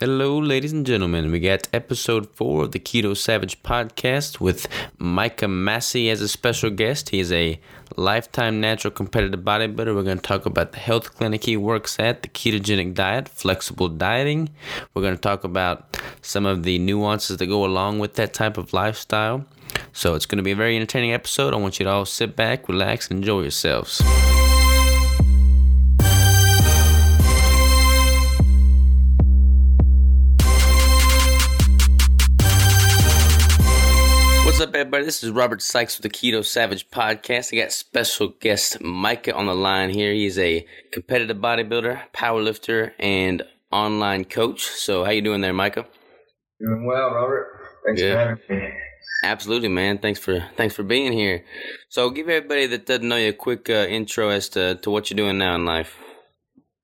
Hello, ladies and gentlemen. We got episode four of the Keto Savage podcast with Micah Massey as a special guest. He is a lifetime natural competitive bodybuilder. We're going to talk about the health clinic he works at, the ketogenic diet, flexible dieting. We're going to talk about some of the nuances that go along with that type of lifestyle. So it's going to be a very entertaining episode. I want you to all sit back, relax, and enjoy yourselves. Everybody? This is Robert Sykes with the Keto Savage Podcast. I got special guest Micah on the line here. He's a competitive bodybuilder, powerlifter, and online coach. So, how you doing there, Micah? Doing well, Robert. Thanks Yeah. for having me. Absolutely, man. Thanks for thanks for being here. So, give everybody that doesn't know you a quick uh, intro as to, to what you're doing now in life.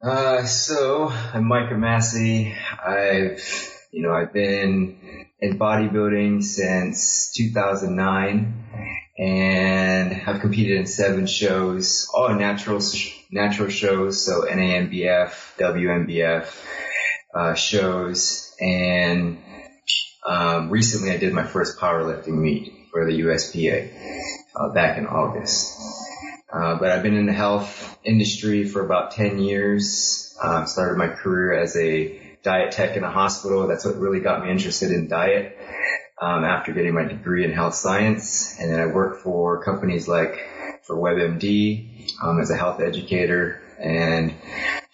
Uh, so I'm Micah Massey. I've, you know, I've been in bodybuilding since 2009, and I've competed in seven shows, all natural natural shows, so NANBF, WNBF uh, shows, and um, recently I did my first powerlifting meet for the USPA uh, back in August. Uh, but I've been in the health industry for about 10 years. Um, started my career as a diet tech in a hospital. That's what really got me interested in diet um, after getting my degree in health science. And then I worked for companies like for WebMD um, as a health educator and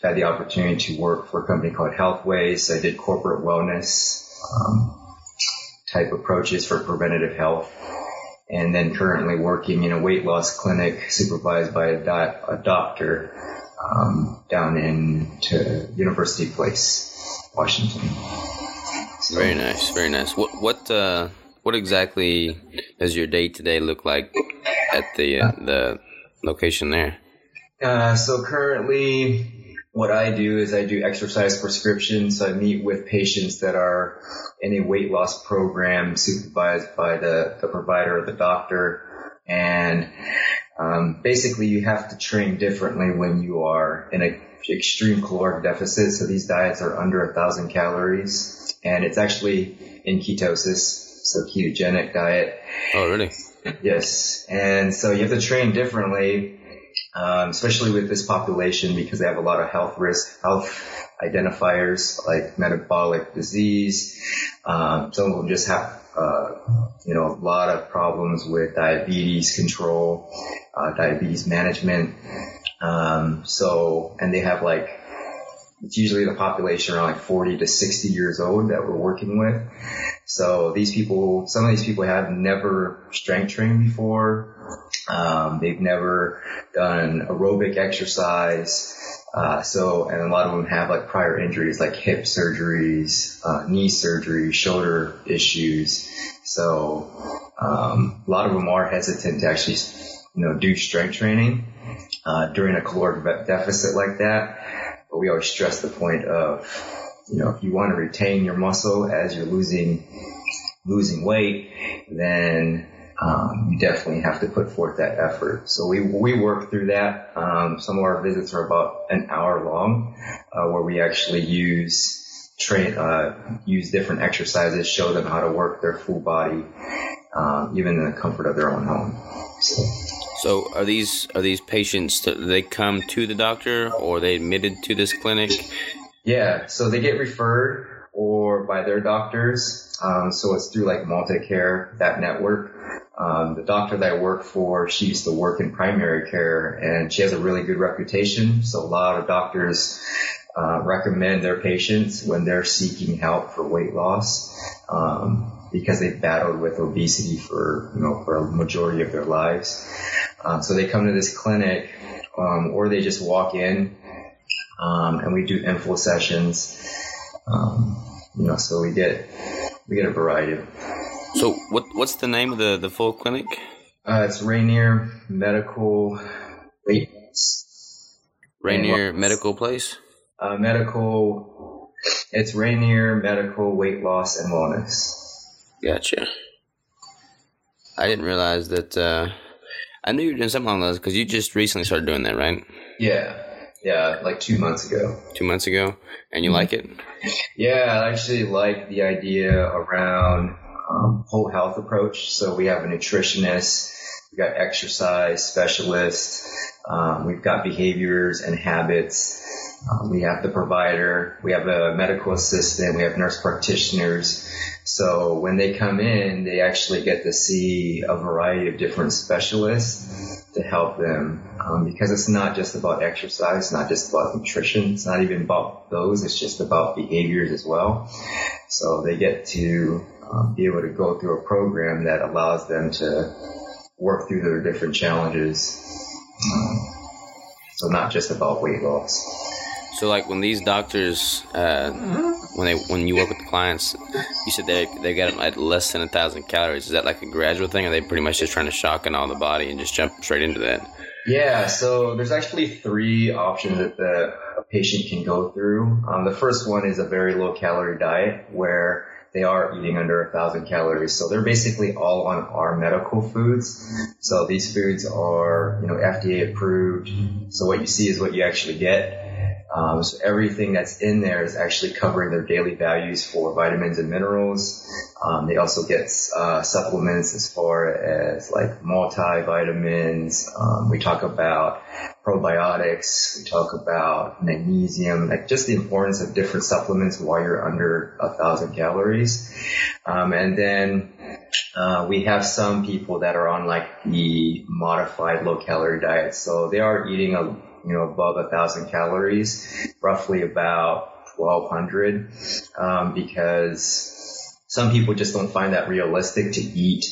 had the opportunity to work for a company called Healthways. I did corporate wellness um, type approaches for preventative health and then currently working in a weight loss clinic supervised by a, di- a doctor um, down in to University Place, Washington. So, Very nice, very nice. What what uh, what exactly does your day to day look like at the uh, the location there? Uh, so currently, what I do is I do exercise prescriptions. So I meet with patients that are in a weight loss program supervised by the, the provider or the doctor. And um, basically, you have to train differently when you are in an extreme caloric deficit. So these diets are under a thousand calories, and it's actually in ketosis, so ketogenic diet. Oh, really? Yes, and so you have to train differently, um, especially with this population because they have a lot of health risk, health identifiers like metabolic disease. Um, some of them just have, uh, you know, a lot of problems with diabetes control, uh, diabetes management. Um, so, and they have like, it's usually the population around like 40 to 60 years old that we're working with. So these people, some of these people have never strength trained before. Um, they've never done aerobic exercise. Uh, so, and a lot of them have like prior injuries like hip surgeries, uh, knee surgery, shoulder issues. So, um, a lot of them are hesitant to actually, you know, do strength training, uh, during a caloric deficit like that. But we always stress the point of, you know, if you want to retain your muscle as you're losing, losing weight, then um, you definitely have to put forth that effort. So we we work through that. Um, some of our visits are about an hour long, uh, where we actually use train uh, use different exercises, show them how to work their full body, um, even in the comfort of their own home. So, So are these are these patients that they come to the doctor or they admitted to this clinic? yeah, so they get referred or by their doctors. Um, so it's through like Multicare, that network. Um, the doctor that I work for, she used to work in primary care and she has a really good reputation. So a lot of doctors uh, recommend their patients when they're seeking help for weight loss um, because they've battled with obesity for you know for a majority of their lives. Um, so they come to this clinic um, or they just walk in um, and we do info sessions. Um, you know, so we get we get a variety of. So what what's the name of the the full clinic? Uh, it's Rainier Medical Weight Loss. Rainier Medical Place. Uh, medical. It's Rainier Medical Weight Loss and Wellness. Gotcha. I didn't realize that. Uh, I knew you were doing something along those because you just recently started doing that, right? Yeah. Yeah, like two months ago. Two months ago, and you like it? Yeah, I actually like the idea around um, whole health approach. So we have a nutritionist, we've got exercise specialists, um, we've got behaviors and habits. Um, we have the provider, we have a medical assistant, we have nurse practitioners. So when they come in, they actually get to see a variety of different specialists to help them um, because it's not just about exercise, not just about nutrition, it's not even about those, it's just about behaviors as well. So they get to um, be able to go through a program that allows them to work through their different challenges. Um, so not just about weight loss. So like when these doctors, uh, when they when you work with the clients, you said they they get them at less than a thousand calories. Is that like a gradual thing, or are they pretty much just trying to shock in all the body and just jump straight into that? Yeah, so there's actually three options that the a patient can go through. Um, the first one is a very low calorie diet where they are eating under a thousand calories. So they're basically all on our medical foods. So these foods are, you know, FDA approved. So what you see is what you actually get. Um, so everything that's in there is actually covering their daily values for vitamins and minerals. Um, they also get uh, supplements as far as like multivitamins. Um, we talk about probiotics. We talk about magnesium, like just the importance of different supplements while you're under a thousand calories. Um, and then uh, we have some people that are on like the modified low calorie diet. So they are eating a you know, above a thousand calories, roughly about 1200, um, because some people just don't find that realistic to eat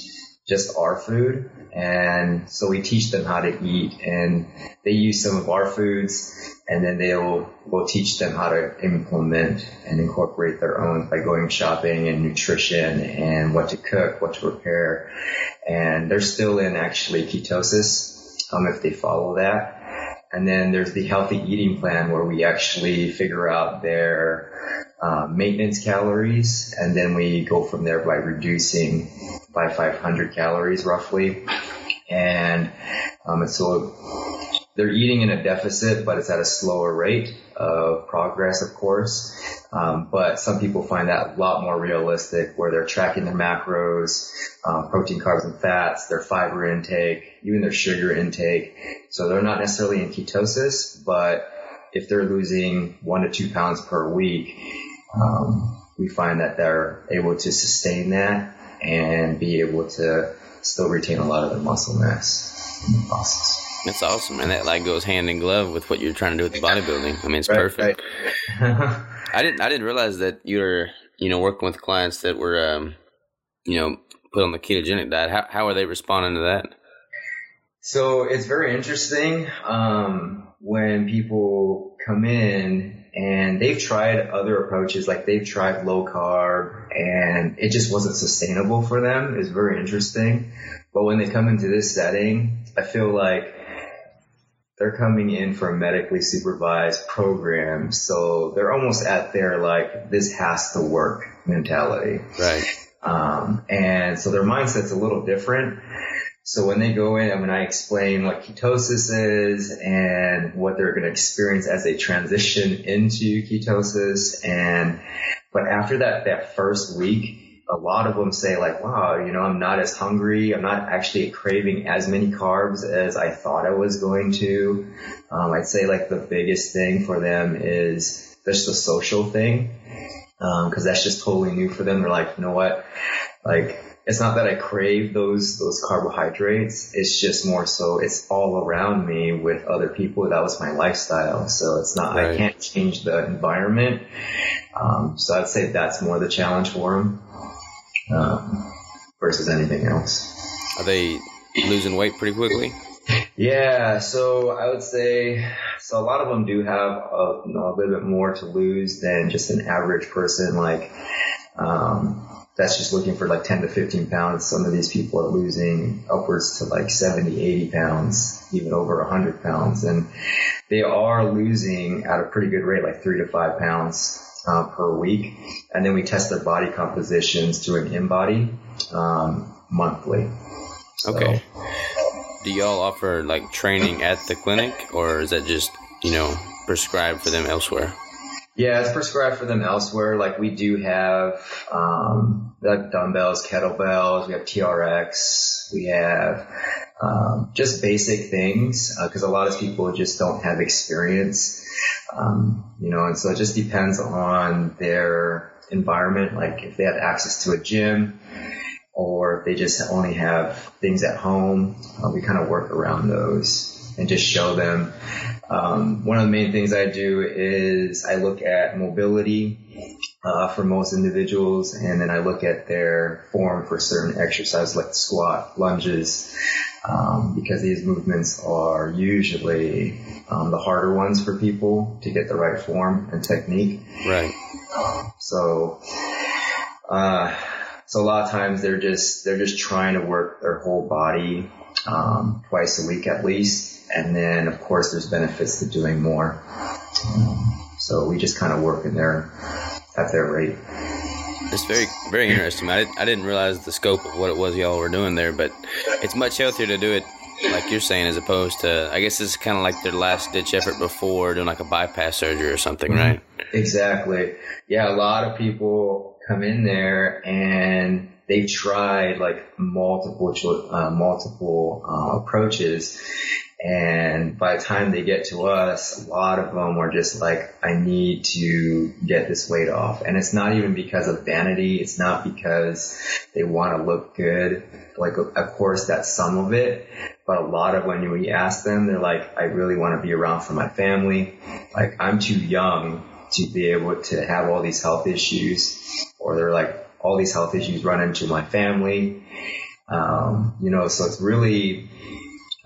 just our food. And so we teach them how to eat and they use some of our foods and then they'll, we'll teach them how to implement and incorporate their own by going shopping and nutrition and what to cook, what to prepare. And they're still in actually ketosis, um, if they follow that. And then there's the healthy eating plan where we actually figure out their uh, maintenance calories and then we go from there by reducing by 500 calories roughly. And, um, so they're eating in a deficit, but it's at a slower rate of progress, of course. Um, but some people find that a lot more realistic where they're tracking their macros, um, protein, carbs, and fats, their fiber intake, even their sugar intake. So they're not necessarily in ketosis, but if they're losing one to two pounds per week, um, we find that they're able to sustain that and be able to still retain a lot of their muscle mass in the process. That's awesome, and that like goes hand in glove with what you're trying to do with the bodybuilding. I mean, it's right, perfect. Right. I didn't I didn't realize that you were you know working with clients that were um, you know put on the ketogenic diet. How how are they responding to that? So it's very interesting um, when people come in and they've tried other approaches, like they've tried low carb and it just wasn't sustainable for them. It's very interesting. But when they come into this setting, I feel like they're coming in for a medically supervised program. So they're almost at their like, this has to work mentality. Right. Um, and so their mindset's a little different. So when they go in I mean, I explain what ketosis is and what they're going to experience as they transition into ketosis and, but after that, that first week, a lot of them say like, wow, you know, I'm not as hungry. I'm not actually craving as many carbs as I thought I was going to. Um, I'd say like the biggest thing for them is just the social thing. Um, cause that's just totally new for them. They're like, you know what? Like, it's not that I crave those, those carbohydrates. It's just more so it's all around me with other people. That was my lifestyle. So it's not, right. I can't change the environment. Um, so I'd say that's more the challenge for them um, versus anything else. Are they losing weight pretty quickly? Yeah, so I would say so. A lot of them do have a, you know, a little bit more to lose than just an average person. Like um, that's just looking for like 10 to 15 pounds. Some of these people are losing upwards to like 70, 80 pounds, even over 100 pounds, and they are losing at a pretty good rate, like three to five pounds uh, per week, and then we test their body compositions through an InBody um, monthly. So, okay. Do y'all offer like training at the clinic, or is that just you know prescribed for them elsewhere? Yeah, it's prescribed for them elsewhere. Like we do have um, like dumbbells, kettlebells. We have TRX. We have um, just basic things because uh, a lot of people just don't have experience, um, you know, and so it just depends on their environment. Like if they have access to a gym or if they just only have things at home, uh, we kind of work around those and just show them. Um, one of the main things I do is I look at mobility uh, for most individuals, and then I look at their form for certain exercises like squat, lunges, um, because these movements are usually um, the harder ones for people to get the right form and technique. Right. So, uh, so a lot of times they're just they're just trying to work their whole body um, twice a week at least and then, of course, there's benefits to doing more. So we just kind of work in there at their rate. It's very, very interesting. I, I didn't realize the scope of what it was y'all were doing there, but it's much healthier to do it like you're saying, as opposed to, I guess it's kind of like their last ditch effort before doing like a bypass surgery or something, mm-hmm. right? Exactly. Yeah, a lot of people come in there and they've tried like multiple, uh, multiple uh, approaches and by the time they get to us, a lot of them are just like, I need to get this weight off. And it's not even because of vanity. It's not because they want to look good. Like, of course, that's some of it. But a lot of when we ask them, they're like, I really want to be around for my family. Like, I'm too young to be able to have all these health issues. Or they're like, all these health issues run into my family. Um, you know, so it's really,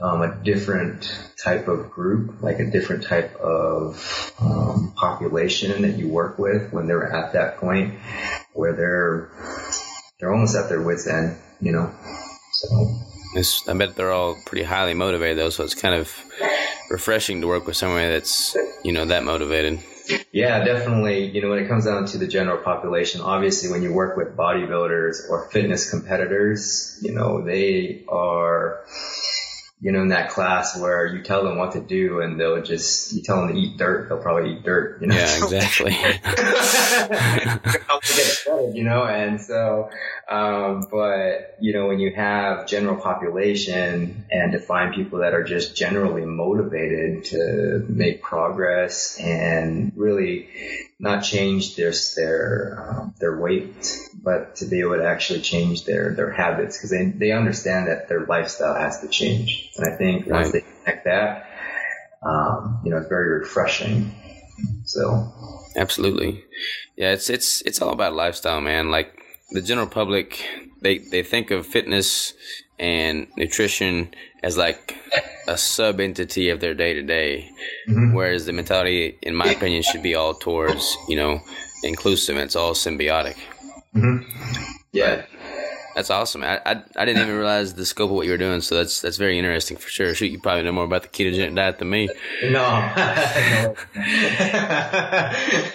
um, a different type of group, like a different type of um, population that you work with when they're at that point where they're they're almost at their wits end, you know. So it's, I bet they're all pretty highly motivated though, so it's kind of refreshing to work with somebody that's you know that motivated. Yeah, definitely. You know, when it comes down to the general population, obviously when you work with bodybuilders or fitness competitors, you know, they are you know, in that class where you tell them what to do and they'll just, you tell them to eat dirt, they'll probably eat dirt, you know? Yeah, exactly. you know, and so, um, but, you know, when you have general population and to find people that are just generally motivated to make progress and really not change their, their, um, their weight, but to be able to actually change their, their habits because they, they understand that their lifestyle has to change. And I think right. once they connect that, um, you know, it's very refreshing. So absolutely, yeah. It's it's it's all about lifestyle, man. Like the general public, they they think of fitness and nutrition as like a sub entity of their day to day, whereas the mentality, in my opinion, should be all towards you know inclusive. And it's all symbiotic. Mm-hmm. Yeah. That's awesome. I, I, I didn't even realize the scope of what you were doing, so that's that's very interesting for sure. Shoot, you probably know more about the ketogenic diet than me. No.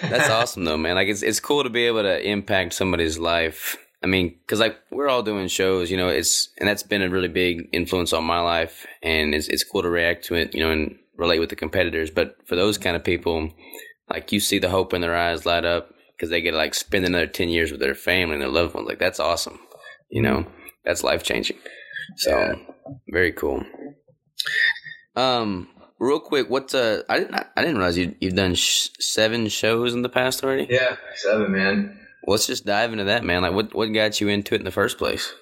that's awesome though, man. Like it's it's cool to be able to impact somebody's life. I mean, because like we're all doing shows, you know, it's and that's been a really big influence on my life, and it's it's cool to react to it, you know, and relate with the competitors. But for those kind of people, like you see the hope in their eyes light up because they get to like spend another ten years with their family and their loved ones. Like that's awesome you know, that's life changing. So yeah. very cool. Um, real quick, what's uh? I didn't I didn't realize you you've done sh- seven shows in the past already. Yeah, seven, man. Well, let's just dive into that, man. Like, what what got you into it in the first place?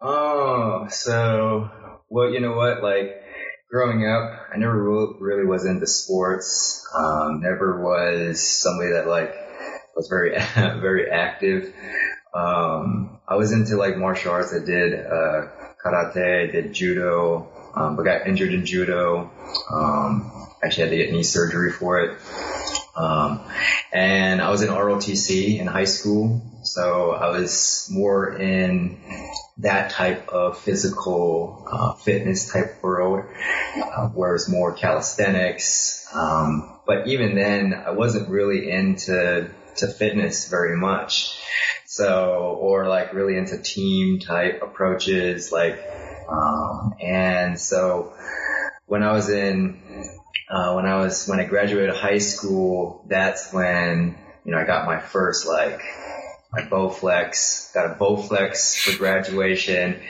Oh, so well, you know what? Like growing up, I never really was into sports. Um, never was somebody that like was very very active. Um, I was into like martial arts. I did uh, karate, I did judo, um, but got injured in judo. Um, actually had to get knee surgery for it. Um, and I was in ROTC in high school, so I was more in that type of physical uh, fitness type world, uh, where it's more calisthenics. Um, but even then, I wasn't really into to fitness very much. So, or like really into team type approaches, like, um, and so when I was in, uh, when I was when I graduated high school, that's when you know I got my first like my Bowflex, got a Bowflex for graduation,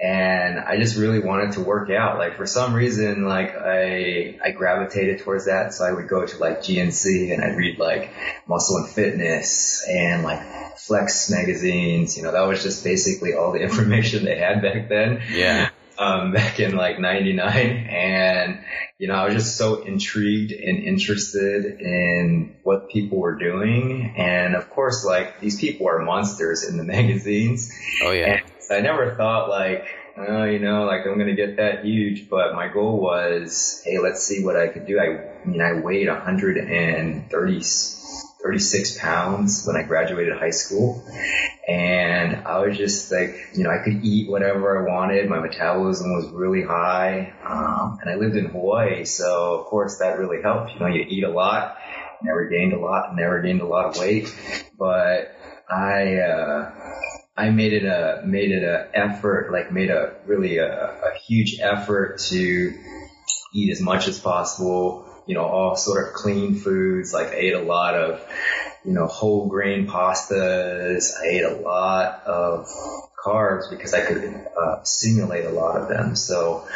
and I just really wanted to work out. Like for some reason, like I I gravitated towards that, so I would go to like GNC and I'd read like Muscle and Fitness and like Flex magazines. You know, that was just basically all the information they had back then. Yeah. Um, back in like 99 and you know, I was just so intrigued and interested in what people were doing. And of course, like these people are monsters in the magazines. Oh yeah. And I never thought like, oh, you know, like I'm to get that huge, but my goal was, hey, let's see what I could do. I, I mean, I weighed 130, 36 pounds when I graduated high school. And I was just like, you know, I could eat whatever I wanted. My metabolism was really high. Um, and I lived in Hawaii. So of course that really helped. You know, you eat a lot, never gained a lot, never gained a lot of weight, but I, uh, I made it a, made it a effort, like made a really a, a huge effort to eat as much as possible, you know, all sort of clean foods. Like I ate a lot of, you know, whole grain pastas. I ate a lot of carbs because I could uh, simulate a lot of them. So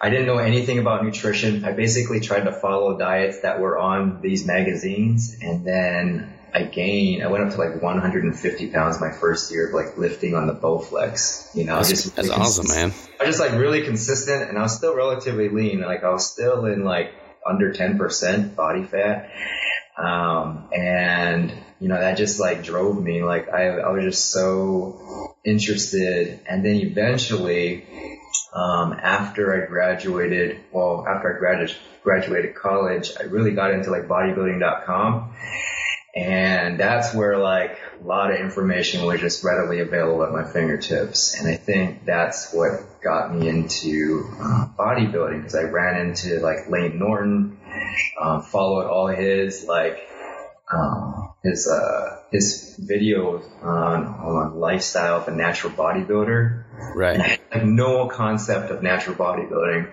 I didn't know anything about nutrition. I basically tried to follow diets that were on these magazines and then I gained, I went up to like 150 pounds my first year of like lifting on the Bowflex. You know, That's, just that's really awesome, man. I was just like really consistent and I was still relatively lean. Like I was still in like under 10% body fat. Um, and you know, that just like drove me. Like I, I was just so interested. And then eventually, um, after I graduated, well, after I graduated, graduated college, I really got into like bodybuilding.com. And that's where like a lot of information was just readily available at my fingertips. And I think that's what got me into uh, bodybuilding because I ran into like Layne Norton, um, followed all his like um, his uh, his videos on on lifestyle of a natural bodybuilder. Right. And I had like, no concept of natural bodybuilding.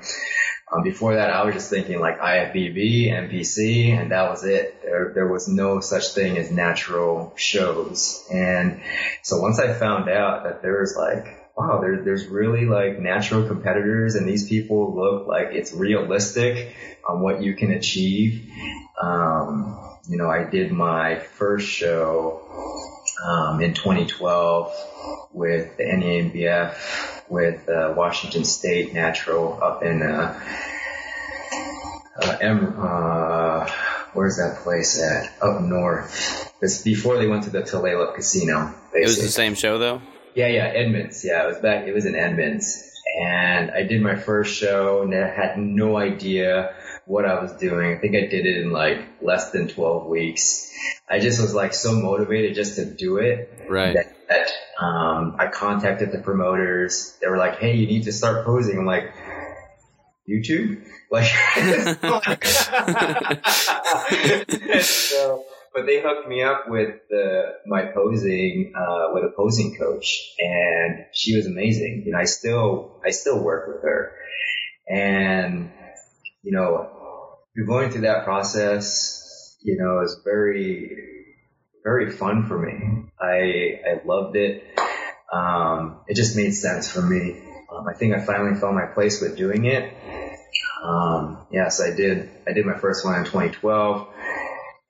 Um, before that, I was just thinking like IFBB, NPC, and that was it. There, there was no such thing as natural shows. And so once I found out that there was like, wow, there, there's really like natural competitors and these people look like it's realistic on what you can achieve. Um, you know, I did my first show, um, in 2012 with the NANBF with uh, Washington State Natural up in uh, uh, M, uh, where's that place at? Up north. It's before they went to the Tulalip Casino. It was the same show though. Yeah, yeah, Edmonds. Yeah, it was back. It was in Edmonds, and I did my first show, and I had no idea what I was doing. I think I did it in like less than 12 weeks. I just was like so motivated just to do it. Right. That, that um, I contacted the promoters. They were like, "Hey, you need to start posing." I'm like, "YouTube?" Like, so, but they hooked me up with the, my posing uh, with a posing coach, and she was amazing. And I still I still work with her, and you know, going through that process, you know, is very very fun for me. I I loved it. Um, it just made sense for me. Um, I think I finally found my place with doing it. Um, yes, I did. I did my first one in 2012,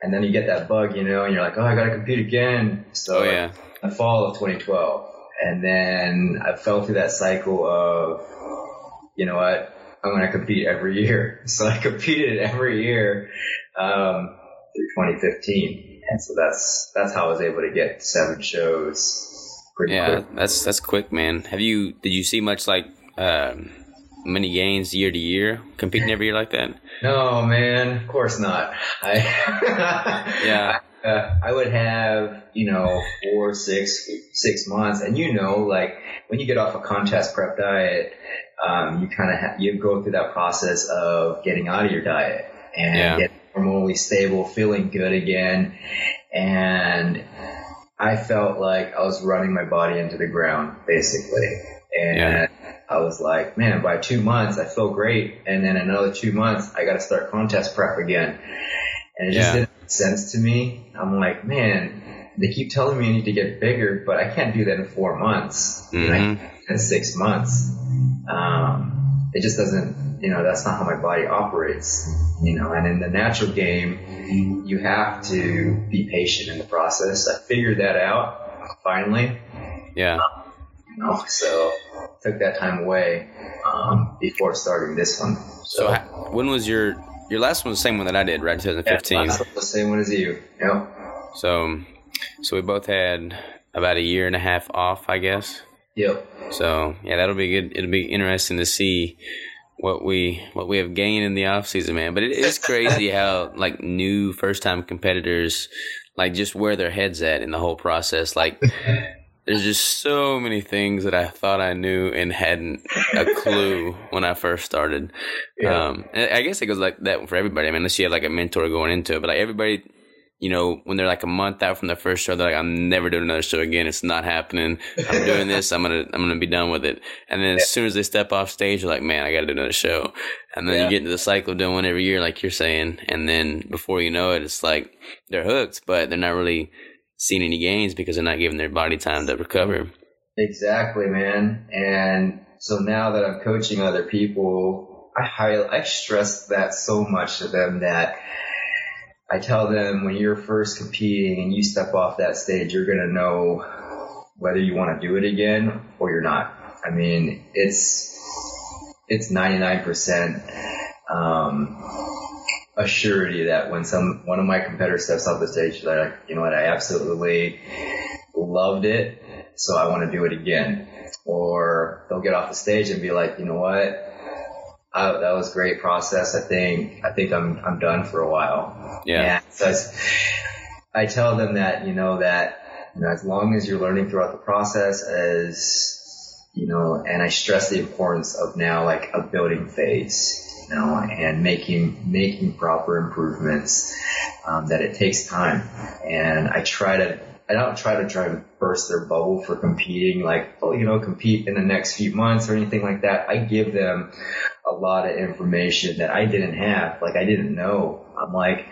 and then you get that bug, you know, and you're like, oh, I gotta compete again. So Oh yeah. the fall of 2012, and then I fell through that cycle of, you know what, I'm gonna compete every year. So I competed every year um, through 2015, and so that's that's how I was able to get seven shows pretty Yeah, quick. that's that's quick, man. Have you did you see much like um, many gains year to year competing every year like that? No, man, of course not. I Yeah. Uh, I would have, you know, four, six, six months, and you know, like when you get off a contest prep diet, um, you kind of ha- you go through that process of getting out of your diet and Yeah. getting hormonally stable, feeling good again, and I felt like I was running my body into the ground, basically, and Yeah. I was like, man, by two months I feel great, and then another two months I got to start contest prep again, and it just Yeah. didn't make sense to me. I'm like, man, they keep telling me I need to get bigger, but I can't do that in four months. You know, I Mhm. can do that in six months. Um, it just doesn't, you know, that's not how my body operates. You know, and in the natural game, you have to be patient in the process. I figured that out finally Yeah. you know, so took that time away um, before starting this one. So ha- when was your your last one? Was the same one that I did, right? 2015. Yeah, the same one as you. Yep. So, so we both had about a year and a half off, I guess. Yep. So yeah, that'll be good. It'll be interesting to see what we what we have gained in the off season, man. But it is crazy how like new first time competitors like just where their heads at in the whole process. Like there's just so many things that I thought I knew and hadn't a clue when I first started. Yeah. Um, I guess it goes like that for everybody. I mean, unless you have like a mentor going into it, but like everybody, you know, when they're like a month out from their first show, they're like, I'm never doing another show again. It's not happening. I'm doing this. I'm gonna, I'm gonna be done with it. And then as soon as they step off stage, they're like, man, I got to do another show. And then Yeah. you get into the cycle of doing one every year, like you're saying. And then before you know it, it's like they're hooked, but they're not really seeing any gains because they're not giving their body time to recover. Exactly, man. And so now that I'm coaching other people, I highly, I stress that so much to them that I tell them when you're first competing and you step off that stage, you're gonna know whether you want to do it again or you're not. I mean, it's it's 99% um, a surety that when some one of my competitors steps off the stage, they're like, you know what, I absolutely loved it, so I want to do it again. Or they'll get off the stage and be like, you know what, I, that was a great process. I think I think I'm I'm done for a while. Yeah. And so it's, I tell them that you know that you know as long as you're learning throughout the process, as you know, and I stress the importance of now like a building phase, you know, and making making proper improvements. Um, that it takes time, and I try to. I don't try to try and burst their bubble for competing, like, oh, you know, compete in the next few months or anything like that. I give them a lot of information that I didn't have, like I didn't know. I'm like,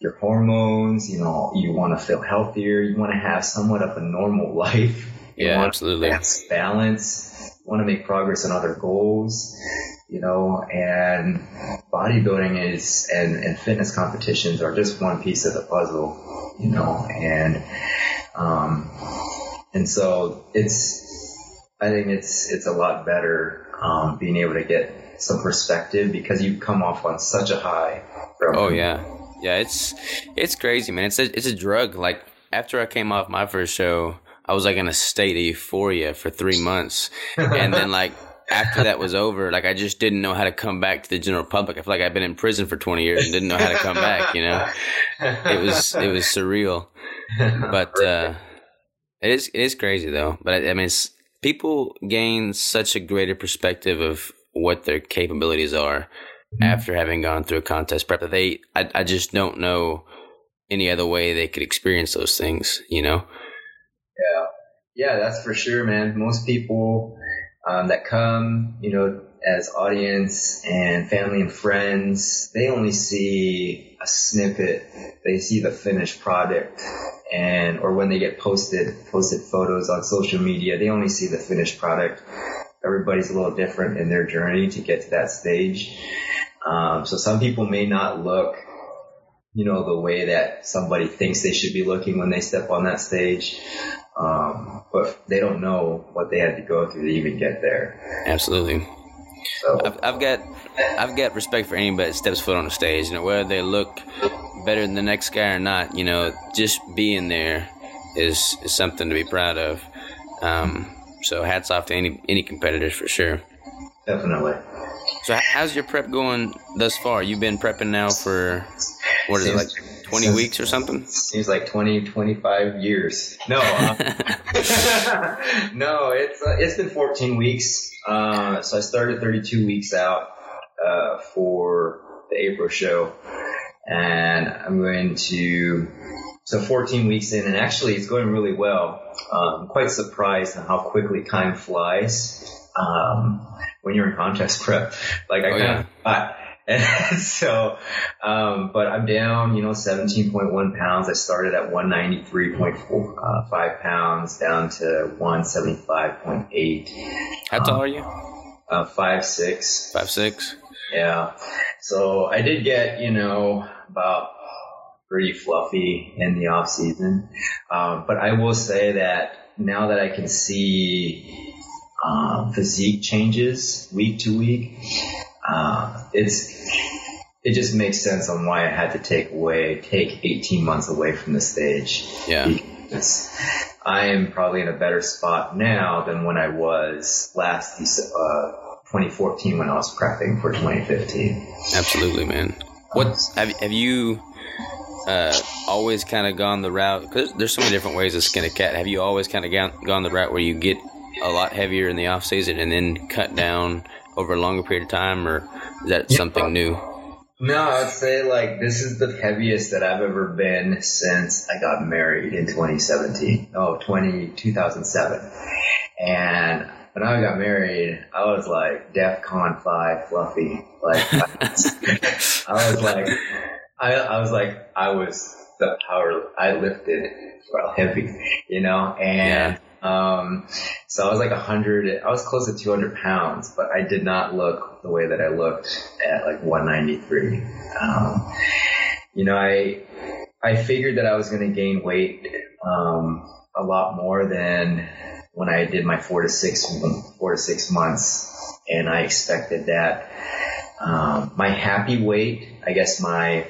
your hormones, you know, you want to feel healthier, you want to have somewhat of a normal life. You Yeah, absolutely. balance, balance, you want to make progress on other goals, you know, and bodybuilding is, and, and fitness competitions are just one piece of the puzzle, you know, and, um, and so it's, I think it's, it's a lot better, um, being able to get some perspective because you've come off on such a high. From, Oh yeah, yeah. It's it's crazy, man. It's a it's a drug. Like after I came off my first show, I was like in a state of euphoria for three months, and then like after that was over, like I just didn't know how to come back to the general public. I feel like I've been in prison for twenty years and didn't know how to come back. You know, it was it was surreal. But uh, it is it is crazy though. But I, I mean, it's, people gain such a greater perspective of what their capabilities are after having gone through a contest prep they I, I just don't know any other way they could experience those things you know Yeah, yeah, that's for sure, man. Most people um, that come, you know, as audience and family and friends, they only see a snippet. They see the finished product, and or when they get posted posted photos on social media, they only see the finished product. Everybody's a little different in their journey to get to that stage. Um, so some people may not look you know, the way that somebody thinks they should be looking when they step on that stage. Um, but they don't know what they had to go through to even get there. absolutely So, I've, I've got I've got respect for anybody that steps foot on the stage you know whether they look better than the next guy or not you know just being there is, is something to be proud of um, so hats off to any any competitors for sure definitely. so how's your prep going thus far you've been prepping now for what is it like 20 weeks or something Seems like 20, 25 years. No, um, no, it's uh, it's been 14 weeks. Uh, so I started 32 weeks out uh, for the April show, and I'm going to so 14 weeks in, and actually it's going really well. Um, I'm quite surprised at how quickly time flies um, when you're in contest prep. Like I Oh, kind yeah. of thought. And so, um, but I'm down, you know, 17.1 pounds. I started at 193.5 uh, five pounds down to 175.8, How tall are you? uh, five, six. Five six. Yeah. So I did get, you know, about pretty fluffy in the off season. Um, but I will say that now that I can see um, physique changes week to week, uh, it's it just makes sense on why I had to take away take 18 months away from the stage. Yeah. Because I am probably in a better spot now than when I was last uh, 2014 when I was prepping for 2015. Absolutely, man. What have have you uh, always kind of gone the route? Because there's so many different ways to skin a cat. Have you always kind of gone, gone the route where you get a lot heavier in the off season and then cut down over a longer period of time, or is that Yeah. something new? No, I'd say like this is the heaviest that I've ever been since I got married in 2017. Oh, 20, 2007. And when I got married, I was like DEF CON 5 fluffy. Like, I was like, I, I was like, I was the power, I lifted well heavy, you know, and, um, so I was like a hundred, I was close to 200 pounds, but I did not look the way that I looked at like 193. Um, you know, I, I figured that I was going to gain weight, um, a lot more than when I did my four to six, four to six months. And I expected that, um, my happy weight, I guess my,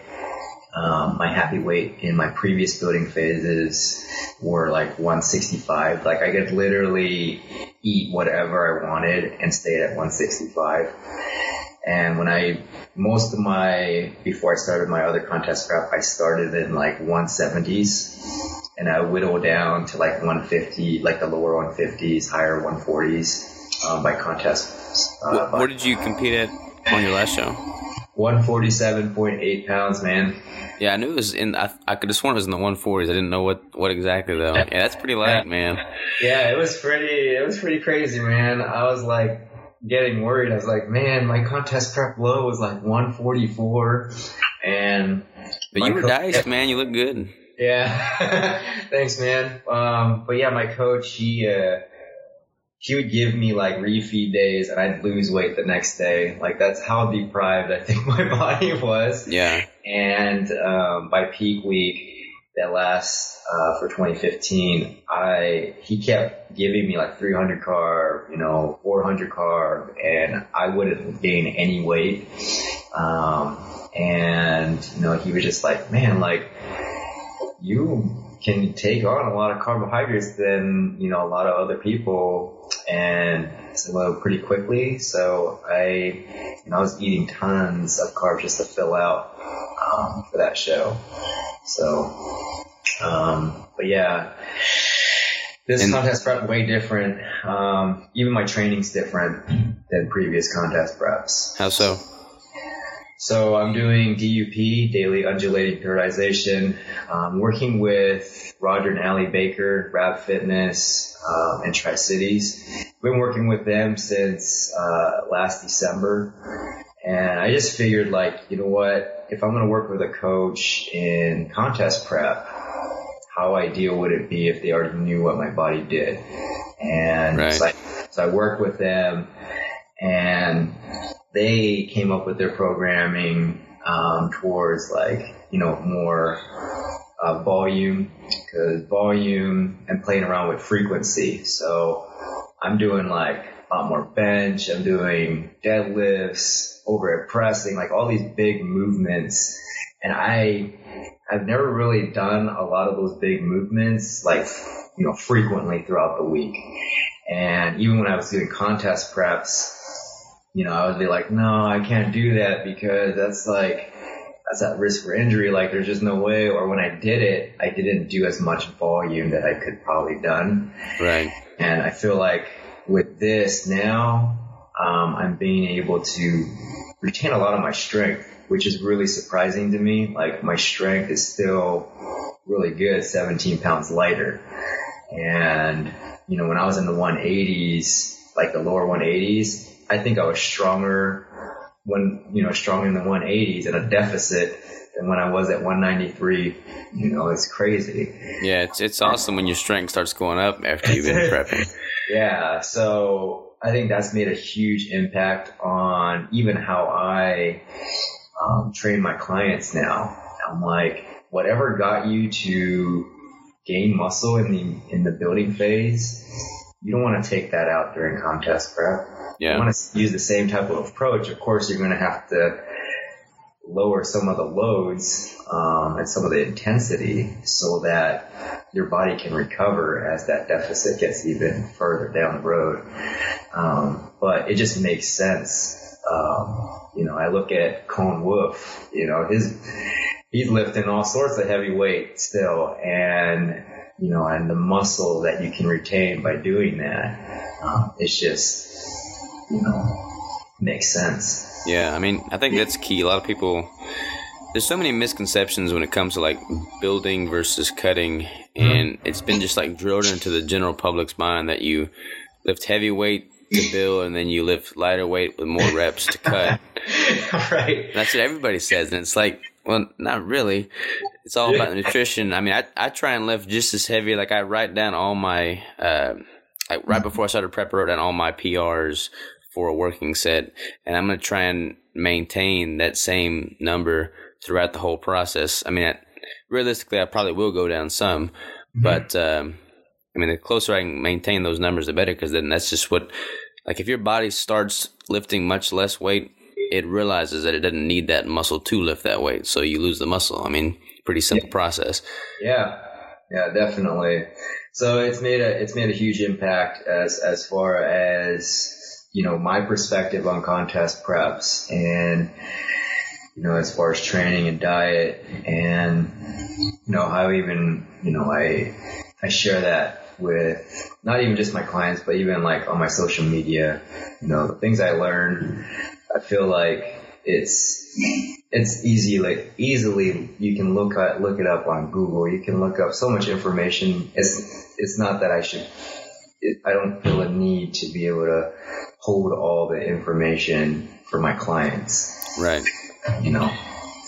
um, my happy weight in my previous building phases were like 165. Like I could literally eat whatever I wanted and stay at 165. And when I, most of my, before I started my other contest prep, I started in like 170s and I whittled down to like 150, like the lower 150s, higher 140s, um, by contest. Uh, What, by- what did you compete at on your last show? 147.8 pounds, man. Yeah, I knew it was in. I, I could have sworn it was in the 140s. I didn't know what what exactly though. Yeah, that's pretty light, man. Yeah, it was pretty, it was pretty crazy, man. I was like getting worried. I was like, man, my contest prep low was like 144 and But you were co- diced, man. You look good. Yeah. Thanks, man. Um, but yeah, my coach, he, uh, he would give me like refeed days and I'd lose weight the next day. Like that's how deprived I think my body was. Yeah, And um, by peak week, that last uh, for 2015, I he kept giving me like 300 carb, you know, 400 carb, and I wouldn't gain any weight. Um, and you know, he was just like, man, like you can take on a lot of carbohydrates than you know a lot of other people, and so pretty quickly. So I, you know, I was eating tons of carbs just to fill out um, for that show. So, um, but yeah, this And- contest prep way different. Um, even my training's different than previous contest preps. how so? So I'm doing DUP, daily undulating periodization. Um, working with Roger and Allie Baker, Rap Fitness, um, and Tri Cities. Been working with them since uh, last December, and I just figured like, you know what? If I'm going to work with a coach in contest prep, how ideal would it be if they already knew what my body did? And Right. so, I, so I worked with them, and they came up with their programming um, towards like you know more uh, volume because volume and playing around with frequency. So I'm doing like a lot more bench. I'm doing deadlifts, overhead pressing, like all these big movements. And I I've never really done a lot of those big movements like you know frequently throughout the week. And even when I was doing contest preps, you know, I would be like, no, I can't do that because that's like, that's at risk for injury. Like there's just no way. Or when I did it, I didn't do as much volume that I could probably done. Right. And I feel like with this now, um, I'm being able to retain a lot of my strength, which is really surprising to me. Like my strength is still really good, 17 pounds lighter. And, you know, when I was in the 180s, like the lower 180s, I think I was stronger when, you know, stronger in the 180s in a deficit than when I was at 193. You know, it's crazy. Yeah, it's, it's awesome when your strength starts going up after you've been prepping. Yeah. So I think that's made a huge impact on even how I um, train my clients now. I'm like, whatever got you to gain muscle in the in the building phase, you don't want to take that out during contest prep. Yeah. You want to use the same type of approach. Of course, you're going to have to lower some of the loads um, and some of the intensity so that your body can recover as that deficit gets even further down the road. Um, but it just makes sense. Um, you know, I look at Cone Wolf, you know, his, he's lifting all sorts of heavy weight still and, you know, and the muscle that you can retain by doing that, um, it's just, you know, makes sense. Yeah, I mean, I think that's key. A lot of people, there's so many misconceptions when it comes to like building versus cutting, and it's been just like drilled into the general public's mind that you lift heavy weight to build, and then you lift lighter weight with more reps to cut. right. That's what everybody says, and it's like, well, not really. It's all about nutrition. I mean, I I try and lift just as heavy. Like I write down all my, uh, like right before I started prep, I wrote down all my PRs for a working set, and I'm gonna try and maintain that same number throughout the whole process. I mean, I, realistically, I probably will go down some, Mm-hmm. but um, I mean, the closer I can maintain those numbers, the better, because then that's just what, like, if your body starts lifting much less weight, it realizes that it doesn't need that muscle to lift that weight, so you lose the muscle. I mean, pretty simple process. Yeah, yeah, definitely. So it's made a it's made a huge impact as as far as you know my perspective on contest preps and you know as far as training and diet and you know how even you know I I share that with not even just my clients but even like on my social media you know the things I learn I feel like it's it's easy like easily you can look at look it up on Google. You can look up so much information. It's it's not that I should it, I don't feel a need to be able to hold all the information for my clients Right. you know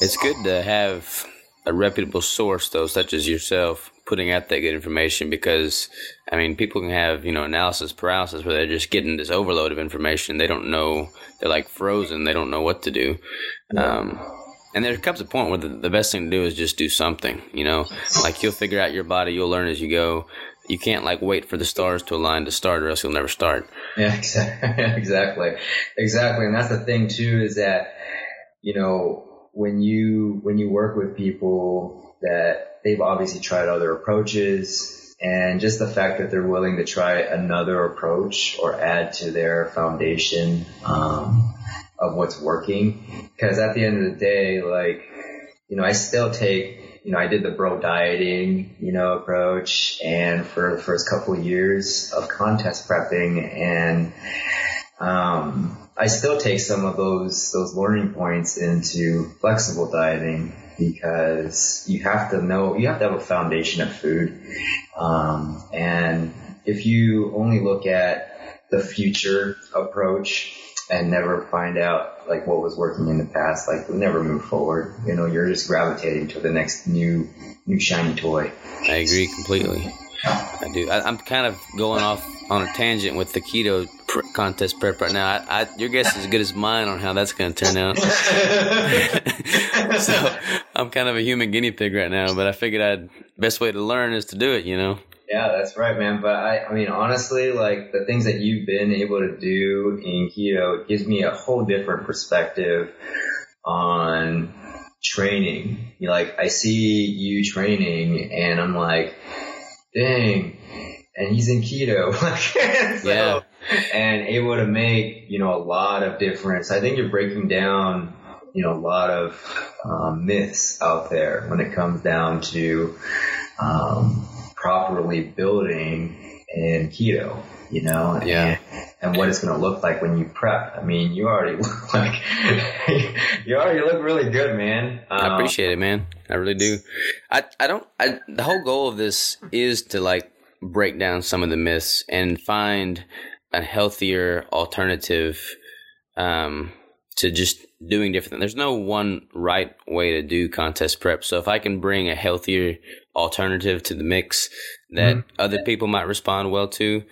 It's good to have a reputable source, though, such as yourself, putting out that good information because, I mean, people can have, you know, analysis paralysis where they're just getting this overload of information. They don't know, they're like frozen. They don't know what to do. Um, and there comes a point where the, the best thing to do is just do something, you know, like you'll figure out your body, you'll learn as you go. You can't like wait for the stars to align to start or else you'll never start. Yeah, exactly. exactly. And that's the thing too is that, you know, when you, when you work with people that they've obviously tried other approaches and just the fact that they're willing to try another approach or add to their foundation, um, of what's working. Cause at the end of the day, like, you know, I still take, you know, I did the bro dieting, you know, approach and for the first couple of years of contest prepping and, um, I still take some of those, those learning points into flexible dieting because you have to know, you have to have a foundation of food. Um, and if you only look at the future approach and never find out like what was working in the past, like you'll never move forward. You know, you're just gravitating to the next new, new shiny toy. I agree completely. I do. I, I'm kind of going off on a tangent with the keto pr- contest prep right now. I, I, your guess is as good as mine on how that's going to turn out. so I'm kind of a human guinea pig right now, but I figured I'd best way to learn is to do it. You know. Yeah, that's right, man. But I, I mean, honestly, like the things that you've been able to do in keto gives me a whole different perspective on training. You know, like I see you training and I'm like, dang, and he's in keto. so, Yeah. And able to make, you know, a lot of difference. I think you're breaking down, you know, a lot of um, myths out there when it comes down to um, properly building in keto, you know? Yeah. And and what it's going to look like when you prep. I mean, you already look like you already look really good, man. Um, I appreciate it, man. I really do. I I don't. I, the whole goal of this is to like break down some of the myths and find a healthier alternative um, to just doing different. There's no one right way to do contest prep. So if I can bring a healthier alternative to the mix that mm-hmm. other people might respond well to,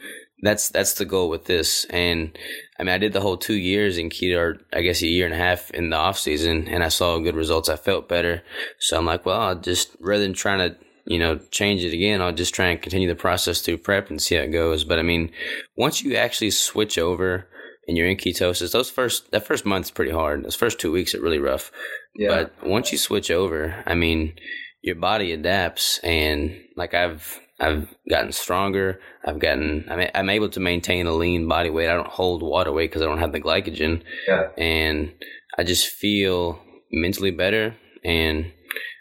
that's that's the goal with this. And I mean, I did the whole two years in keto, or I guess a year and a half in the off season, and I saw good results. I felt better, so I'm like, well, I'll just rather than trying to you know change it again, I'll just try and continue the process through prep and see how it goes. But I mean, once you actually switch over and you're in ketosis, those first that first month's pretty hard. Those first two weeks are really rough. Yeah. But once you switch over, I mean, your body adapts, and like I've I've gotten stronger. I've gotten, I'm, I'm able to maintain a lean body weight. I don't hold water weight because I don't have the glycogen. Yeah. And I just feel mentally better. And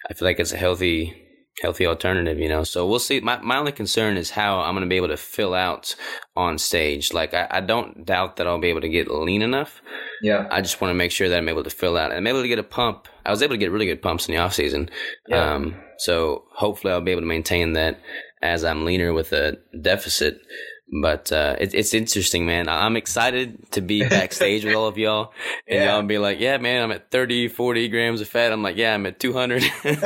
I feel like it's a healthy, healthy alternative, you know? So we'll see. My, my only concern is how I'm going to be able to fill out on stage. Like, I, I don't doubt that I'll be able to get lean enough. Yeah. I just want to make sure that I'm able to fill out. I'm able to get a pump. I was able to get really good pumps in the off season. Yeah. Um, so hopefully I'll be able to maintain that as I'm leaner with a deficit. But uh, it, it's interesting, man. I'm excited to be backstage with all of y'all. And yeah. y'all be like, yeah, man, I'm at 30, 40 grams of fat. I'm like, yeah, I'm at 200. and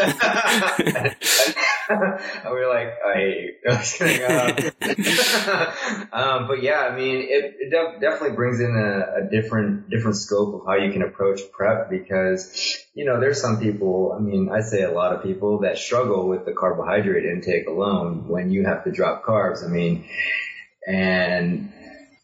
we're like, I um, but yeah, I mean, it, it def- definitely brings in a, a different, different scope of how you can approach prep because, you know, there's some people, I mean, I say a lot of people that struggle with the carbohydrate intake alone when you have to drop carbs. I mean, and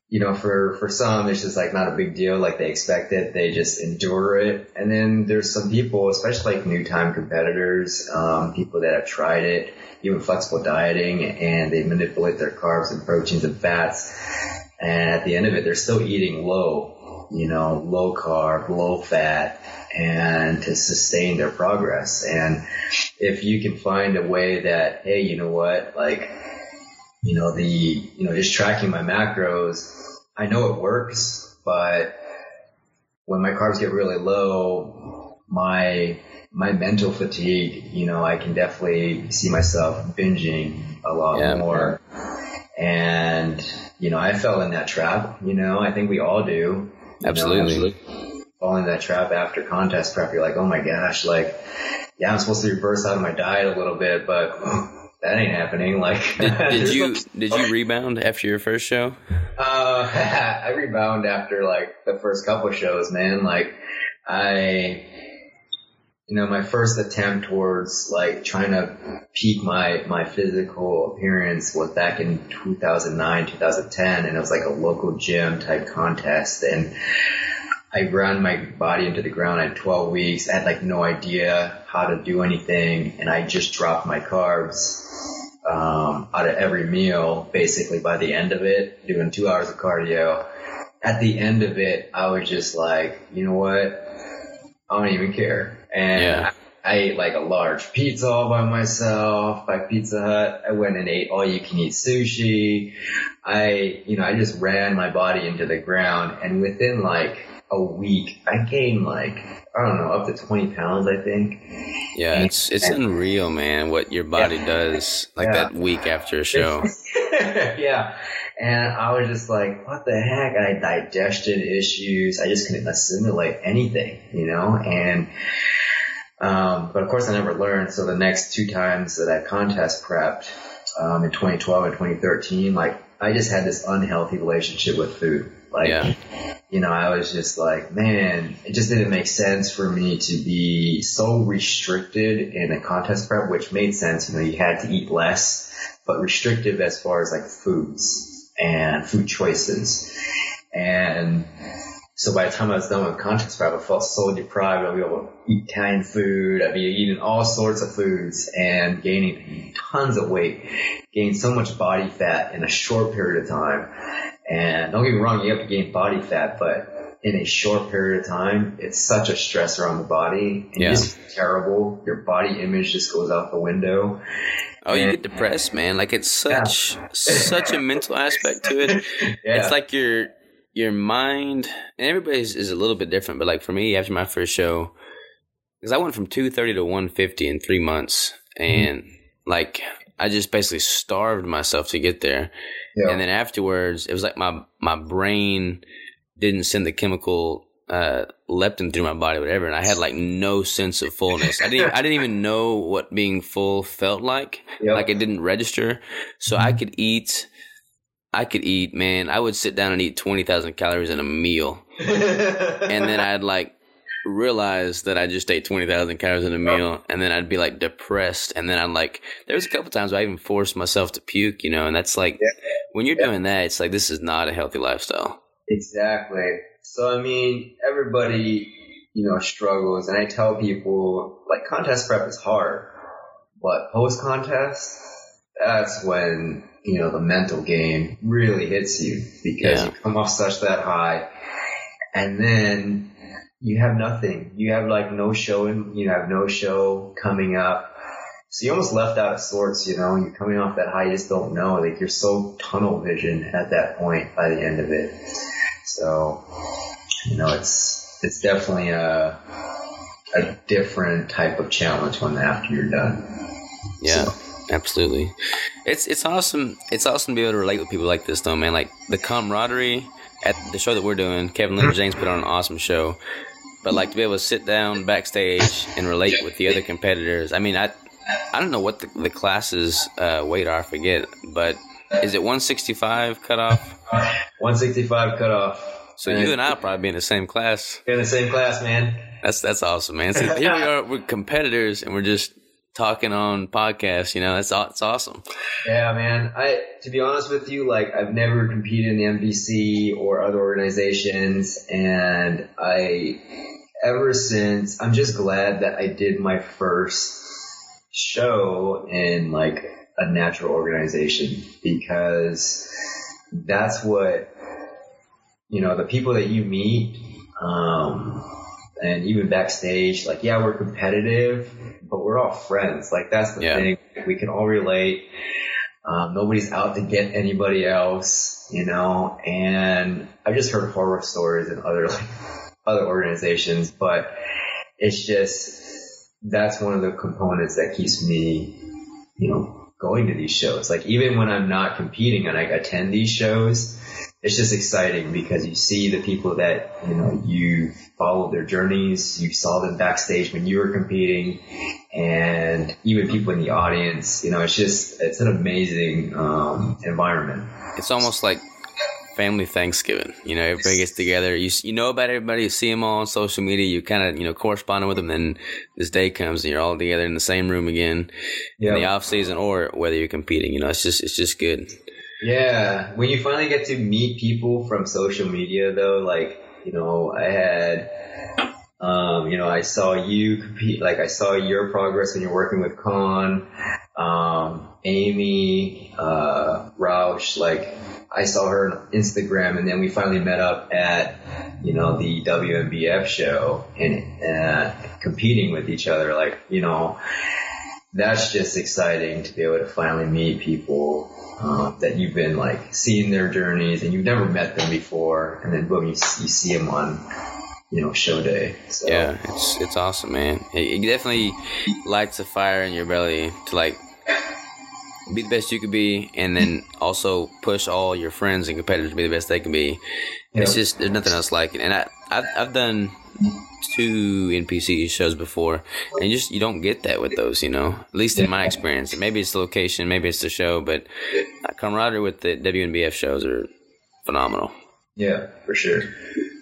you know, for, for some, it's just like not a big deal. Like they expect it. They just endure it. And then there's some people, especially like new time competitors, um, people that have tried it, even flexible dieting and they manipulate their carbs and proteins and fats. And at the end of it, they're still eating low, you know, low carb, low fat and to sustain their progress. And if you can find a way that, hey, you know what, like, you know, the, you know, just tracking my macros, I know it works, but when my carbs get really low, my, my mental fatigue, you know, I can definitely see myself binging a lot yeah, more. And, you know, I fell in that trap, you know, I think we all do. Absolutely. Know, fall in that trap after contest prep. You're like, oh my gosh, like, yeah, I'm supposed to reverse out of my diet a little bit, but that ain't happening. Like, did, did you did you rebound after your first show? Uh, I rebound after like the first couple shows, man. Like, I, you know, my first attempt towards like trying to peak my my physical appearance was back in 2009, 2010, and it was like a local gym type contest, and I ran my body into the ground at 12 weeks. I had like no idea how to do anything, and I just dropped my carbs um, out of every meal. Basically, by the end of it, doing two hours of cardio. At the end of it, I was just like, you know what? I don't even care. And yeah. I, I ate like a large pizza all by myself by Pizza Hut. I went and ate all you can eat sushi. I, you know, I just ran my body into the ground and within like a week, I gained like I don't know up to twenty pounds. I think. Yeah, and, it's it's and, unreal, man. What your body yeah. does like yeah. that week after a show. yeah, and I was just like, what the heck? I had digestion issues. I just couldn't assimilate anything, you know, and. Um, but of course I never learned. So the next two times that I contest prepped, um, in 2012 and 2013, like I just had this unhealthy relationship with food. Like, yeah. You know, I was just like, man, it just didn't make sense for me to be so restricted in a contest prep, which made sense. You know, you had to eat less, but restrictive as far as like foods and food choices. And so by the time I was done with contest prep, I felt so deprived. I'd be able to eat Italian food. I'd be eating all sorts of foods and gaining tons of weight, gained so much body fat in a short period of time. And don't get me wrong, you have to gain body fat, but in a short period of time, it's such a stressor on the body. And yeah. it's terrible. Your body image just goes out the window. Oh, and, you get depressed, man. Like it's such yeah. such a mental aspect to it. Yeah. It's like you're your mind and everybody's is a little bit different, but like for me, after my first show, because I went from two thirty to one fifty in three months, and mm-hmm. like I just basically starved myself to get there. Yeah. And then afterwards, it was like my my brain didn't send the chemical uh, leptin through my body, whatever, and I had like no sense of fullness. I didn't I didn't even know what being full felt like. Yep. Like it didn't register. So mm-hmm. I could eat I could eat, man. I would sit down and eat twenty thousand calories in a meal, and then I'd like realize that I just ate twenty thousand calories in a meal, and then I'd be like depressed, and then I'd like there was a couple times I even forced myself to puke, you know, and that's like yeah. When you're yeah. doing that, it's like this is not a healthy lifestyle. Exactly. So I mean, everybody you know struggles, and I tell people like contest prep is hard, but post contest, that's when you know, the mental game really hits you because yeah. you come off such that high and then you have nothing. You have like no show and you have no show coming up. So you almost left out of sorts, you know, you're coming off that high, you just don't know. Like you're so tunnel vision at that point by the end of it. So, you know, it's, it's definitely a, a different type of challenge when after you're done. Yeah. So, Absolutely. It's it's awesome. It's awesome to be able to relate with people like this, though, man. Like the camaraderie at the show that we're doing. Kevin mm-hmm. Leonard James put on an awesome show, but like to be able to sit down backstage and relate with the other competitors. I mean, I I don't know what the, the classes uh, weight are. I forget, but is it 165 cutoff? 165 cutoff. So you and I'll probably be in the same class. in the same class, man. That's that's awesome, man. So here we are, we're competitors, and we're just talking on podcasts. You know, that's it's awesome. Yeah, man. I to be honest with you, like I've never competed in the NPC or other organizations, and I ever since I'm just glad that I did my first show in like a natural organization because that's what you know the people that you meet um and even backstage like yeah we're competitive but we're all friends. Like that's the yeah. thing. We can all relate. Um, nobody's out to get anybody else, you know. And I've just heard horror stories in other like other organizations, but it's just that's one of the components that keeps me, you know, going to these shows. Like even when I'm not competing and I attend these shows, it's just exciting because you see the people that, you know, you followed their journeys, you saw them backstage when you were competing and even people in the audience, you know, it's just, it's an amazing, um, environment. It's almost like family Thanksgiving. You know, everybody gets together. You you know about everybody. You see them all on social media. You kind of you know corresponding with them. Then this day comes and you're all together in the same room again yep. in the off season or whether you're competing. You know, it's just it's just good. Yeah, when you finally get to meet people from social media, though, like you know, I had, um, you know, I saw you compete. Like I saw your progress when you're working with Con, um, Amy, uh, Roush. Like I saw her on Instagram, and then we finally met up at, you know, the WNBF show and uh, competing with each other. Like you know, that's just exciting to be able to finally meet people um, that you've been like seeing their journeys and you've never met them before, and then boom, you, you see them on you know show day. So. Yeah, it's it's awesome, man. It, it definitely lights a fire in your belly to like be the best you could be, and then also push all your friends and competitors to be the best they can be. Yep. It's just there's nothing else like it. And I I've, I've done two NPC shows before, and you just you don't get that with those, you know. At least in my experience. Maybe it's the location, maybe it's the show, but camaraderie with the WNBF shows are phenomenal. Yeah, for sure.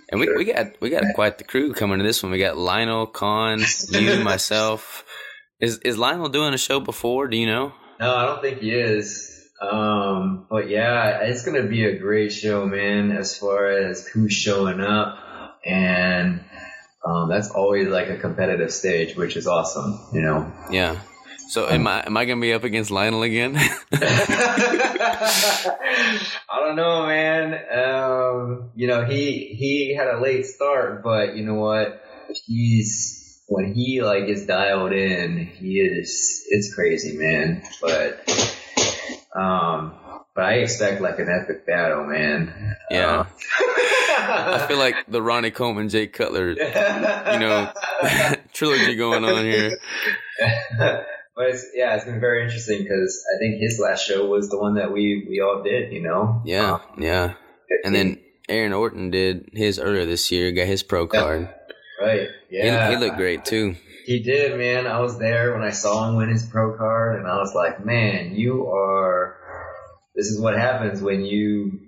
And we, we got we got quite the crew coming to this one. We got Lionel, Con, you, myself. Is is Lionel doing a show before? Do you know? No, I don't think he is. Um, but yeah, it's gonna be a great show, man. As far as who's showing up, and um, that's always like a competitive stage, which is awesome, you know. Yeah. So am I am I gonna be up against Lionel again? I don't know, man. Um, you know, he he had a late start, but you know what? He's when he like is dialed in, he is it's crazy, man. But um, but I expect like an epic battle, man. Yeah. Uh, I feel like the Ronnie Coleman, Jay Cutler, you know, trilogy going on here. but it's, yeah, it's been very interesting because I think his last show was the one that we we all did. You know. Yeah, um, yeah. And then Aaron Orton did his earlier this year, got his pro card. Right. Yeah. He, he, looked great too. He did, man. I was there when I saw him win his pro card, and I was like, man, you are. This is what happens when you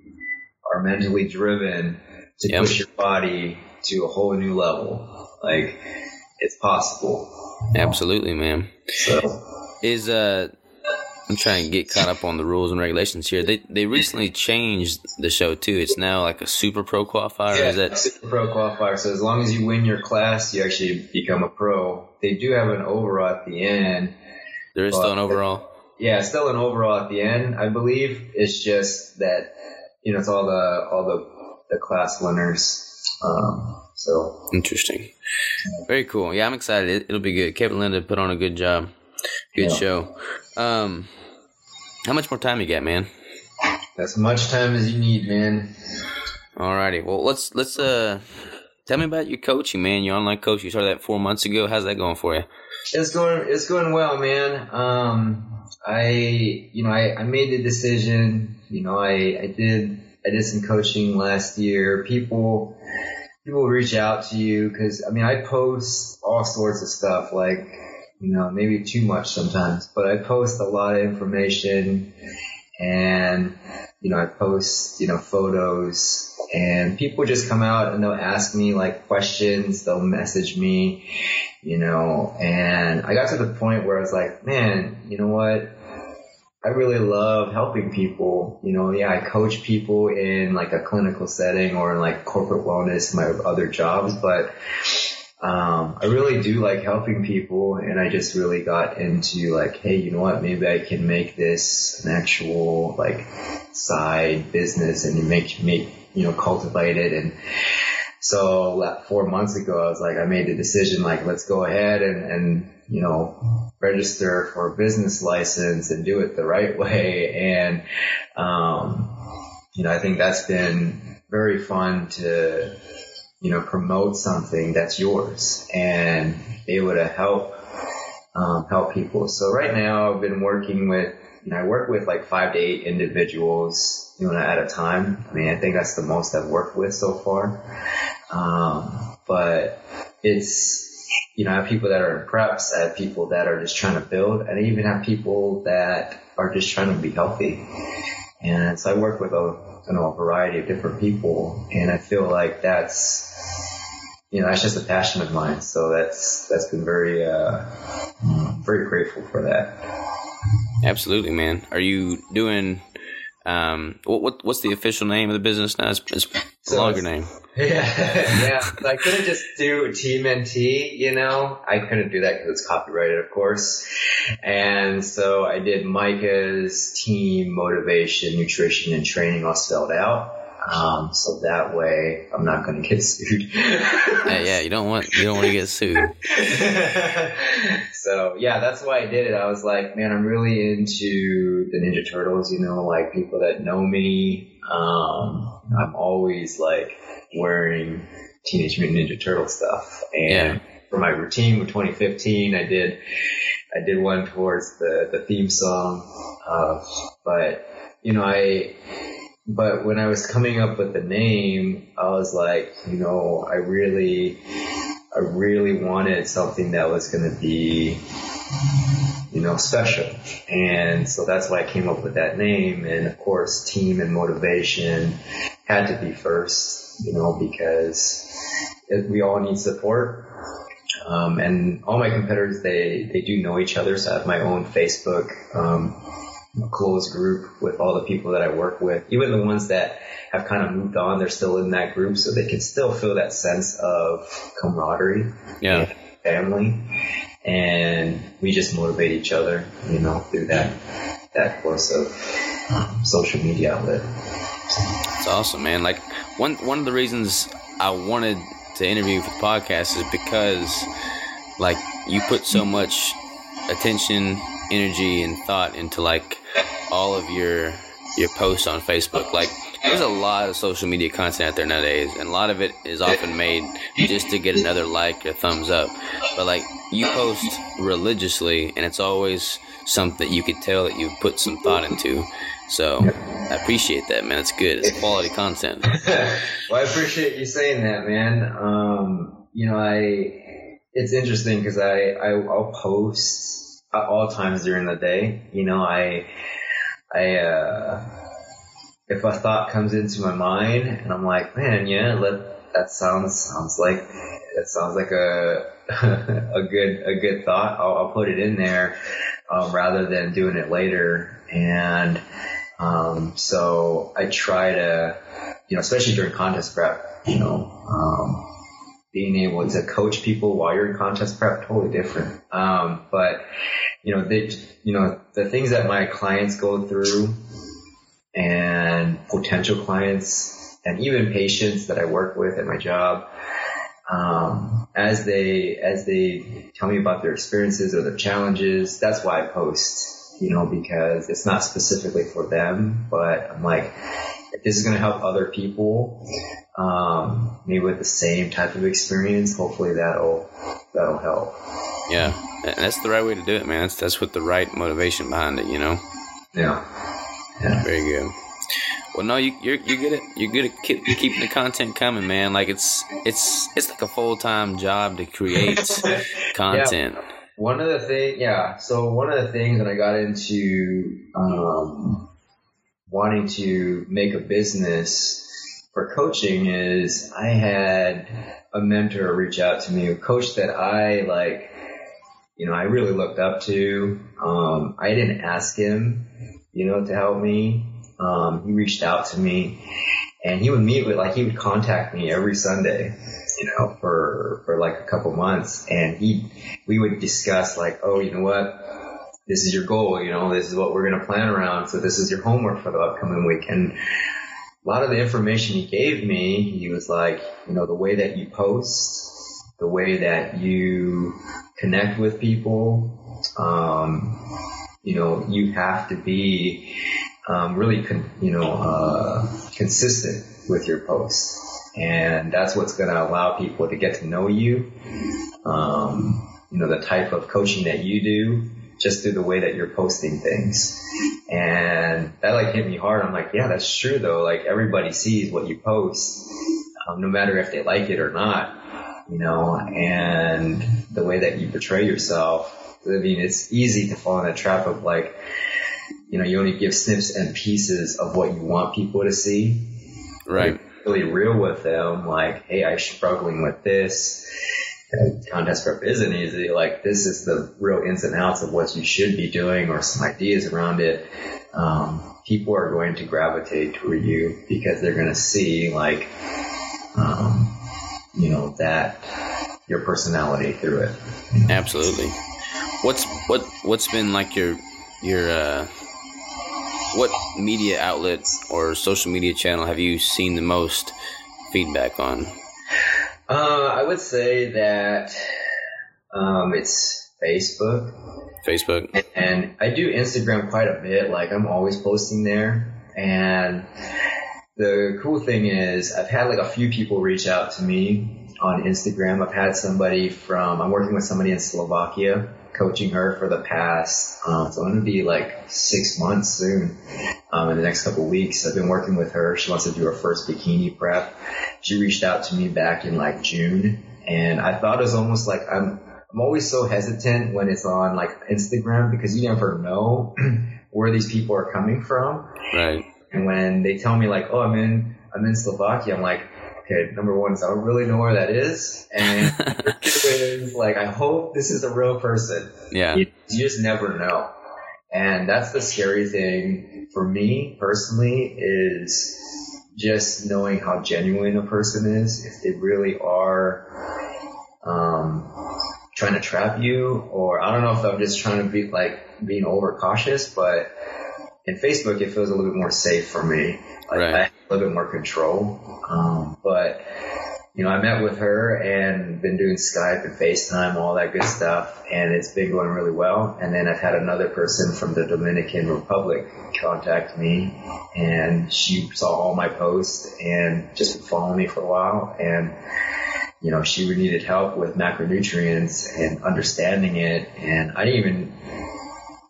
are mentally driven to yep. push your body to a whole new level. Like, it's possible. Absolutely, man. So, is uh I'm trying to get caught up on the rules and regulations here. They they recently changed the show too. It's now like a super pro qualifier. Yeah, is that super pro qualifier? So as long as you win your class, you actually become a pro. They do have an overall at the end. There is still an overall. Yeah, still an overall at the end. I believe it's just that you know it's all the all the the class winners. Um, so interesting. Very cool. Yeah, I'm excited. It, will be good. Kevin Linda put on a good job. Good yeah. show. Um, how much more time you got, man? As much time as you need, man. Alrighty. Well, let's let's uh tell me about your coaching, man. Your online coach. You started that four months ago. How's that going for you? It's going it's going well, man. Um, I you know I, I made the decision. You know I I did I did some coaching last year. People people reach out to you because I mean I post all sorts of stuff like you know, maybe too much sometimes, but I post a lot of information and, you know, I post, you know, photos and people just come out and they'll ask me like questions, they'll message me, you know, and I got to the point where I was like, man, you know what? I really love helping people. You know, yeah, I coach people in like a clinical setting or in like corporate wellness, my other jobs, but um, I really do like helping people and I just really got into like, hey, you know what, maybe I can make this an actual like side business and make, make, you know, cultivate it. And so like, four months ago, I was like, I made the decision, like, let's go ahead and, and, you know, register for a business license and do it the right way. And, um, you know, I think that's been very fun to, you know, promote something that's yours and be able to help, um, help people. So right now I've been working with, you know, I work with like five to eight individuals, you know, at a time. I mean, I think that's the most I've worked with so far. Um, but it's, you know, I have people that are in preps, I have people that are just trying to build, and I even have people that are just trying to be healthy. And so I work with a, you know, a variety of different people, and I feel like that's you know, that's just a passion of mine. So that's that's been very uh, very grateful for that. Absolutely, man. Are you doing? Um, what, what what's the official name of the business now? It's, it's so longer name. Yeah, yeah. I couldn't just do Team NT, you know. I couldn't do that because it's copyrighted, of course. And so I did Micah's team motivation, nutrition, and training all spelled out. Um, so that way I'm not going to get sued. yeah, yeah, you don't want you don't want to get sued. so yeah, that's why I did it. I was like, man, I'm really into the Ninja Turtles. You know, like people that know me. Um, I'm always like wearing Teenage Mutant Ninja Turtle stuff, and yeah. for my routine with 2015, I did I did one towards the the theme song. Uh, but you know, I but when I was coming up with the name, I was like, you know, I really, I really wanted something that was going to be, you know, special. And so that's why I came up with that name. And of course, team and motivation had to be first, you know, because it, we all need support. Um, and all my competitors, they, they do know each other. So I have my own Facebook, um, close group with all the people that I work with, even the ones that have kind of moved on, they're still in that group, so they can still feel that sense of camaraderie, yeah, family, and we just motivate each other, you know, through that that course of um, social media outlet. It's awesome, man. Like one one of the reasons I wanted to interview for the podcast is because like you put so much attention energy and thought into like all of your your posts on Facebook. Like there's a lot of social media content out there nowadays, and a lot of it is often made just to get another like or thumbs up. But like you post religiously, and it's always something that you could tell that you put some thought into. So I appreciate that, man. It's good. It's quality content. well, I appreciate you saying that, man. Um, you know, I it's interesting because I, I I'll post at all times during the day. You know, I I uh, if a thought comes into my mind and I'm like, man, yeah, let that sounds sounds like that sounds like a a good a good thought. I'll, I'll put it in there um, rather than doing it later. And um, so I try to, you know, especially during contest prep, you know, um, being able to coach people while you're in contest prep, totally different. Um, but you know, they, you know, the things that my clients go through and potential clients and even patients that I work with at my job, um, as they as they tell me about their experiences or their challenges, that's why I post, you know, because it's not specifically for them, but I'm like, if this is going to help other people, um, maybe with the same type of experience, hopefully that'll that'll help. Yeah, that's the right way to do it, man. That's that's with the right motivation behind it, you know. Yeah. Yeah. Very good. Well, no, you, you're you're good at you're good at keep, keeping the content coming, man. Like it's it's it's like a full time job to create content. Yeah. One of the things, yeah. So one of the things when I got into um, wanting to make a business for coaching is I had a mentor reach out to me, a coach that I like, you know, I really looked up to. Um, I didn't ask him, you know, to help me. Um, he reached out to me and he would meet with, like, he would contact me every Sunday, you know, for, for like a couple months and he, we would discuss like, oh, you know what? This is your goal, you know, this is what we're going to plan around. So this is your homework for the upcoming week. And a lot of the information he gave me, he was like, you know, the way that you post, the way that you connect with people, um, you know, you have to be um, really, con- you know, uh, consistent with your posts. And that's what's going to allow people to get to know you. Um, you know, the type of coaching that you do just through the way that you're posting things. And that like hit me hard. I'm like, yeah, that's true though. Like everybody sees what you post, um, no matter if they like it or not, you know, and the way that you portray yourself. I mean, it's easy to fall in the trap of like, you know, you only give snips and pieces of what you want people to see. Right. Really real with them, like, hey, I'm struggling with this. And contest prep isn't easy. Like, this is the real ins and outs of what you should be doing or some ideas around it. Um, people are going to gravitate toward you because they're going to see, like, um, you know, that your personality through it. Absolutely. What's what what's been like your your uh what media outlet or social media channel have you seen the most feedback on? Uh, I would say that um, it's Facebook. Facebook. And I do Instagram quite a bit. Like I'm always posting there. And the cool thing is I've had like a few people reach out to me on Instagram. I've had somebody from, I'm working with somebody in Slovakia coaching her for the past, um, so I'm going to be like six months soon, um, in the next couple of weeks. I've been working with her. She wants to do her first bikini prep. She reached out to me back in like June and I thought it was almost like I'm, I'm always so hesitant when it's on like Instagram because you never know where these people are coming from. Right. And when they tell me like, oh, I'm in, I'm in Slovakia, I'm like, okay, number one is I don't really know where that is. And is like, I hope this is a real person. Yeah. You, you just never know. And that's the scary thing for me personally is just knowing how genuine a person is. If they really are, um, trying to trap you or I don't know if I'm just trying to be like being overcautious, but in Facebook it feels a little bit more safe for me. Like Right. I little bit more control. Um, but you know, I met with her and been doing Skype and FaceTime, all that good stuff, and it's been going really well. And then I've had another person from the Dominican Republic contact me, and she saw all my posts and just been following me for a while, and you know, she needed help with macronutrients and understanding it, and I didn't even,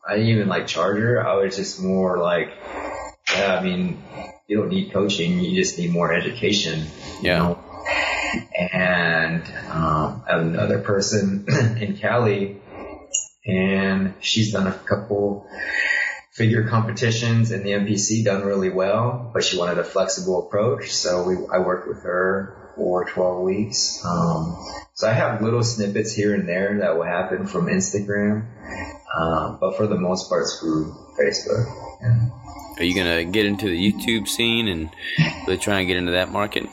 I didn't even like charge her. I was just more like, yeah, I mean, you don't need coaching, you just need more education. You Yeah. know? and um, another person in Cali, and she's done a couple figure competitions in the NPC, done really well, but she wanted a flexible approach, so we, I worked with her for 12 weeks. Um, so I have little snippets here and there that will happen from Instagram, uh, but for the most part, it's through Facebook. Yeah. Are you gonna get into the YouTube scene and really try and get into that market?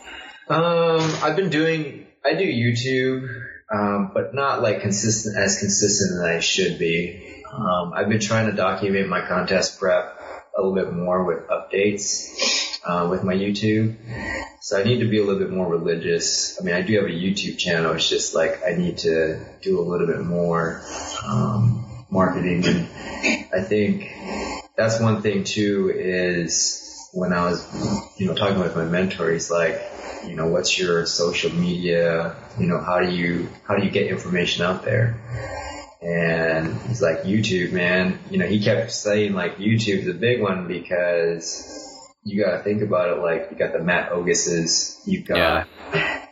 Um, I've been doing, I do YouTube, um, but not like consistent, as consistent as I should be. Um, I've been trying to document my contest prep a little bit more with updates, uh, with my YouTube. So I need to be a little bit more religious. I mean, I do have a YouTube channel. It's just like I need to do a little bit more, um, marketing. And I think that's one thing too is when I was, you know, talking with my mentor, he's like, you know, what's your social media? You know, how do you, how do you get information out there? And he's like, YouTube, man. You know, he kept saying like YouTube's a big one because you gotta think about it like you got the Matt Oguses, you've got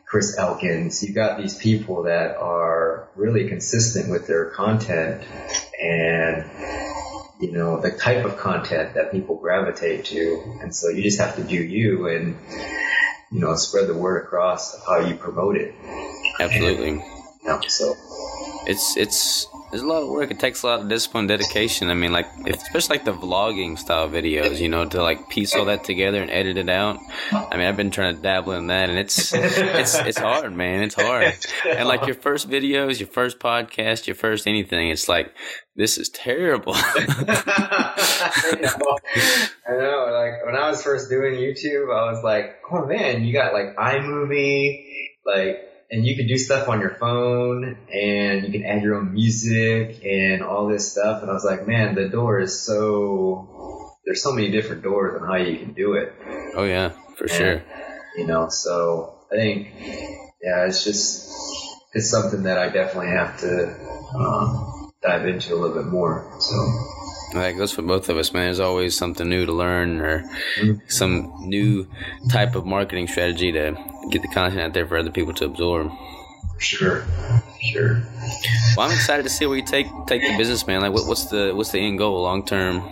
Chris Elkins, you've got these people that are really consistent with their content and you know, the type of content that people gravitate to. And so you just have to do you and, you know, spread the word across of how you promote it. Absolutely. You know, so It's it's there's a lot of work. It takes a lot of discipline, dedication. I mean, like especially like the vlogging style videos, you know, to like piece all that together and edit it out. I mean, I've been trying to dabble in that, and it's it's it's hard, man. It's hard. And like your first videos, your first podcast, your first anything, it's like this is terrible. I know. I know. Like when I was first doing YouTube, I was like, oh man, you got like iMovie, like, and you can do stuff on your phone and you can add your own music and all this stuff. And I was like, man, the door is so, there's so many different doors on how you can do it. oh yeah, for sure. You know, so I think, yeah, it's just, it's something that I definitely have to, um, dive into a little bit more. So. That goes for both of us, man. There's always something new to learn or some new type of marketing strategy to get the content out there for other people to absorb. Sure, sure. Well, I'm excited to see where you take take the business, man. Like, what, what's the what's the end goal, long term,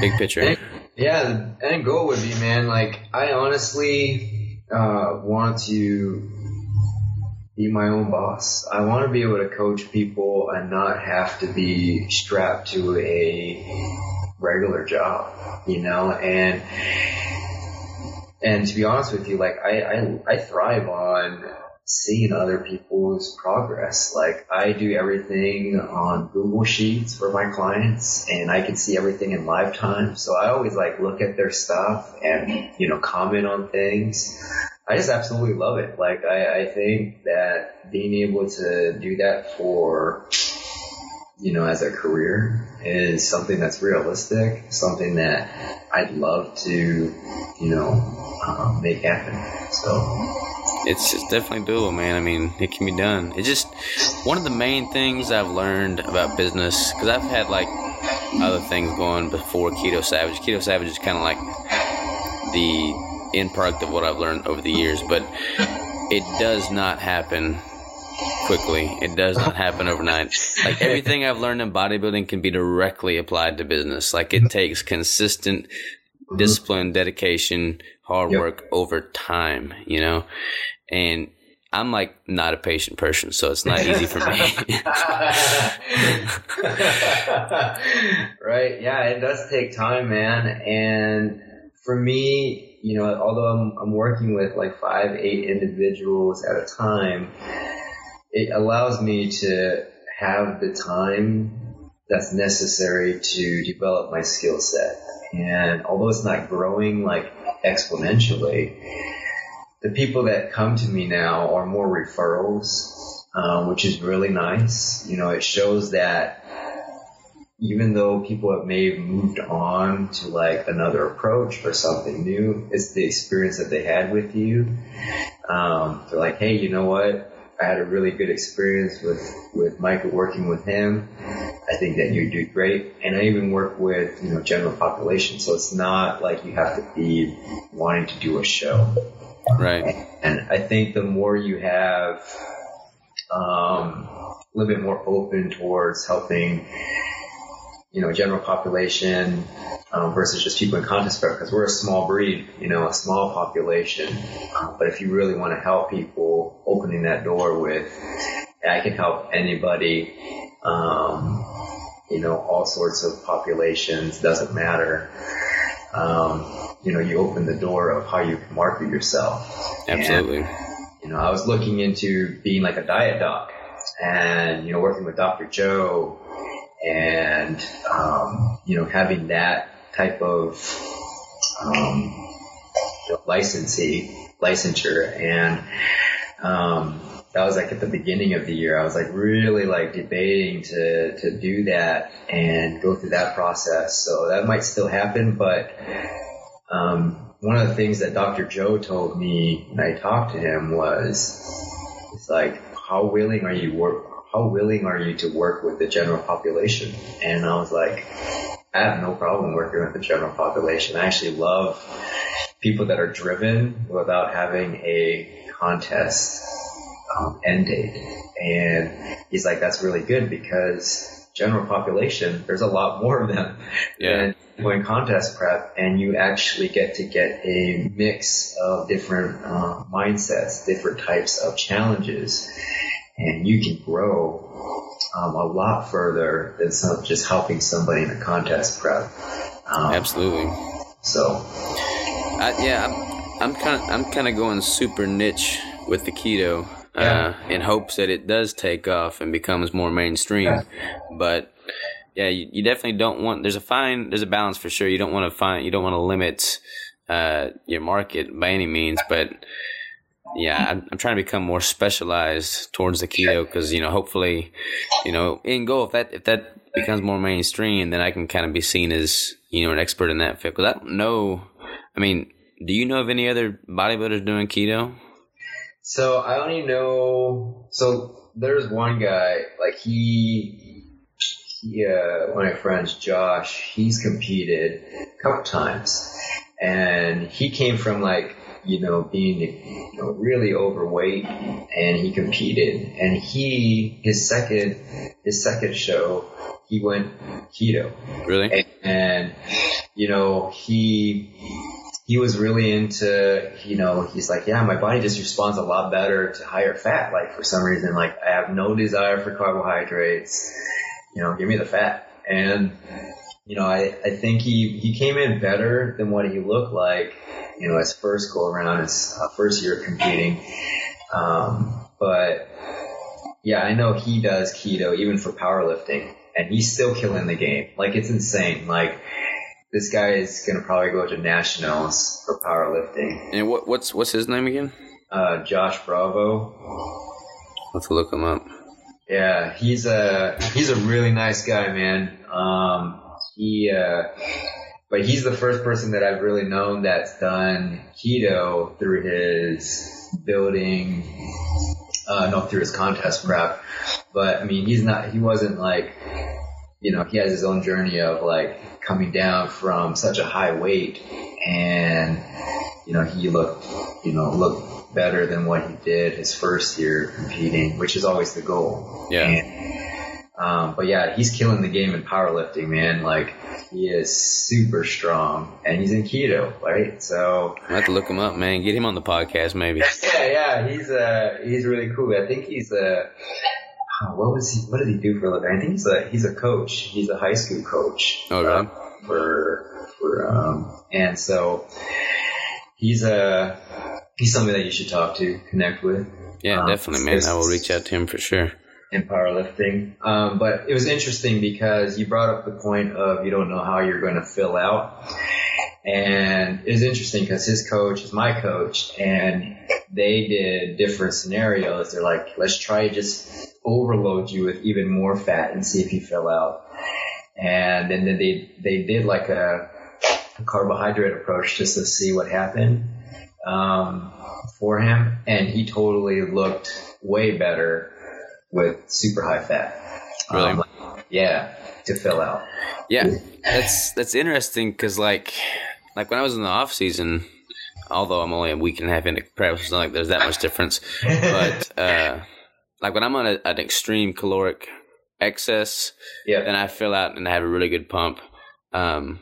big picture? Yeah, the end goal would be, man, like, I honestly, uh, want to be my own boss. I want to be able to coach people and not have to be strapped to a regular job, you know, and, and to be honest with you, like, I, I, I thrive on seeing other people's progress. Like I do everything on Google Sheets for my clients and I can see everything in lifetime. So I always like look at their stuff and, you know, comment on things. I just absolutely love it. Like I, I think that being able to do that for, you know, as a career is something that's realistic, something that I'd love to, you know, um, make happen. So It's, it's definitely doable, man. I mean, it can be done. It's just one of the main things I've learned about business because I've had like other things going before Keto Savage. Keto Savage is kind of like the end product of what I've learned over the years, but it does not happen quickly. It does not happen overnight. Like everything I've learned in bodybuilding can be directly applied to business. Like it takes consistent mm-hmm. discipline, dedication, hard Yep. work over time, you know? And I'm like not a patient person, so it's not easy for me. right. Yeah, it does take time, man. And for me, you know, although I'm, I'm working with like five, eight individuals at a time, it allows me to have the time that's necessary to develop my skill set. And although it's not growing like exponentially, the people that come to me now are more referrals, um, which is really nice. You know, it shows that even though people have may have moved on to like another approach or something new, it's the experience that they had with you. Um, they're like, hey, you know what? I had a really good experience with, with Micah working with him. I think that you do great. And I even work with, you know, general population. So it's not like you have to be wanting to do a show. Right. And I think the more you have, um, a little bit more open towards helping you know, general population um, versus just people in contest prep because we're a small breed, you know, a small population. Um, but if you really want to help people, opening that door with, I can help anybody, um, you know, all sorts of populations, doesn't matter. Um, you know, you open the door of how you can market yourself. Absolutely. And, you know, I was looking into being like a diet doc and, you know, working with Dr. Joe and um, you know having that type of um, you know, licensee licensure and um, that was like at the beginning of the year. I was like really like debating to to do that and go through that process. So that might still happen, but um, one of the things that Dr. Joe told me when I talked to him was, it's like, how willing are you? How willing are you to work with the general population? And I was like, I have no problem working with the general population. I actually love people that are driven without having a contest um, end date. And he's like, that's really good because general population, there's a lot more of them yeah. than in contest prep, and you actually get to get a mix of different uh, mindsets, different types of challenges and you can grow um, a lot further than some, just helping somebody in a contest prep. Um, Absolutely. So, I, yeah, I'm, I'm kind of I'm kind of going super niche with the keto uh, in hopes that it does take off and becomes more mainstream. Yeah. But yeah, you, you, definitely don't want. There's a fine. There's a balance for sure. You don't want to find. You don't want to limit uh, your market by any means, but yeah, I'm, I'm, trying to become more specialized towards the keto because you know, hopefully, you know, in goal if that if that becomes more mainstream, then I can kind of be seen as you know an expert in that field. Because I don't know, I mean, do you know of any other bodybuilders doing keto? So I only know. So there's one guy like he. he uh, one of my friends, Josh, he's competed a couple times, and he came from like you know, being you know, really overweight, and he competed. And he his second his second show, he went keto. Really? And, and you know, he he was really into, you know, he's like, yeah, my body just responds a lot better to higher fat. Like for some reason, like I have no desire for carbohydrates. You know, give me the fat. And you know, I, I think he, he came in better than what he looked like you know, his first go around, his uh, first year competing. Um, but yeah, I know he does keto even for powerlifting and he's still killing the game. Like it's insane. Like this guy is going to probably go to nationals for powerlifting. And what, what's, what's his name again? Uh, Josh Bravo. Let's look him up. Yeah, he's a, he's a really nice guy, man. Um, he, uh, but he's the first person that I've really known that's done keto through his building, uh, no, through his contest prep. But I mean, he's not, he wasn't like, you know, he has his own journey of like coming down from such a high weight and, you know, he looked, you know, looked better than what he did his first year competing, which is always the goal. Yeah. And, um, but yeah, he's killing the game in powerlifting, man. Like, he is super strong, and he's in keto, right? So I have to look him up, man. Get him on the podcast, maybe. yeah, yeah, he's uh he's really cool. I think he's a uh, what was he? What did he do for a living? I think he's a he's a coach. He's a high school coach. Oh, really? Uh, for for um, and so he's a he's somebody that you should talk to, connect with. Yeah, um, definitely, man. I will reach out to him for sure in powerlifting. Um, but it was interesting because you brought up the point of you don't know how you're going to fill out. And it was interesting because his coach is my coach and they did different scenarios. They're like, let's try just overload you with even more fat and see if you fill out. And then they, they did like a, a carbohydrate approach just to see what happened, um, for him. And he totally looked way better with super high fat. Really? Um, yeah, to fill out. Yeah, that's that's interesting because like like when I was in the off season, although I'm only a week and a half into prep, it's not like there's that much difference. But uh, like when I'm on a, an extreme caloric excess, Yeah. then I fill out and I have a really good pump. Um,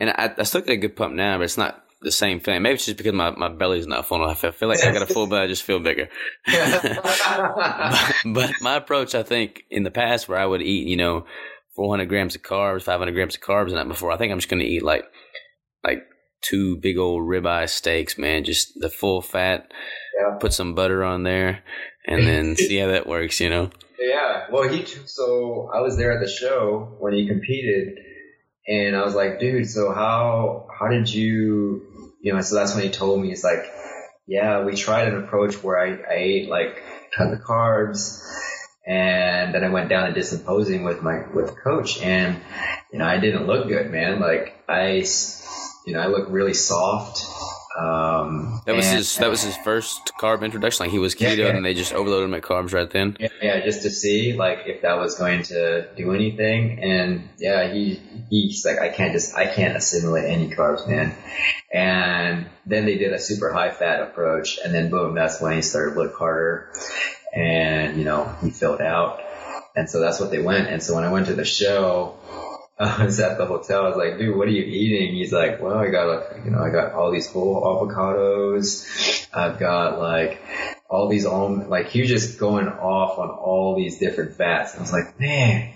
and I, I still get a good pump now, but it's not the same thing. Maybe it's just because my, my belly's not full. enough. I feel like I got a full belly, I just feel bigger. but, but my approach, I think, in the past where I would eat, you know, 400 grams of carbs, 500 grams of carbs, and that before, I think I'm just going to eat like like two big old ribeye steaks, man. Just the full fat. Yeah. Put some butter on there, and then see how that works. You know. Yeah, well, he so I was there at the show when he competed, and I was like, dude, so how how did you, you know? So that's when he told me, it's like, yeah, we tried an approach where I, I ate like cut the carbs, and then I went down and did some posing with my with coach, and you know, I didn't look good, man. Like I, you know, I look really soft. Um, That was and- his. That was his first carb introduction. Like he was keto, Yeah, yeah. and they just overloaded him at carbs right then. Yeah, yeah, just to see like if that was going to do anything. And yeah, he he's like, I can't just I can't assimilate any carbs, man. And then they did a super high fat approach, and then boom, that's when he started to look harder, and you know he filled out, and so that's what they went. And so when I went to the show. I was at the hotel. I was like, dude, what are you eating? He's like, well, I got like, you know, I got all these whole avocados. I've got like all these almond, like he was just going off on all these different fats. And I was like, man,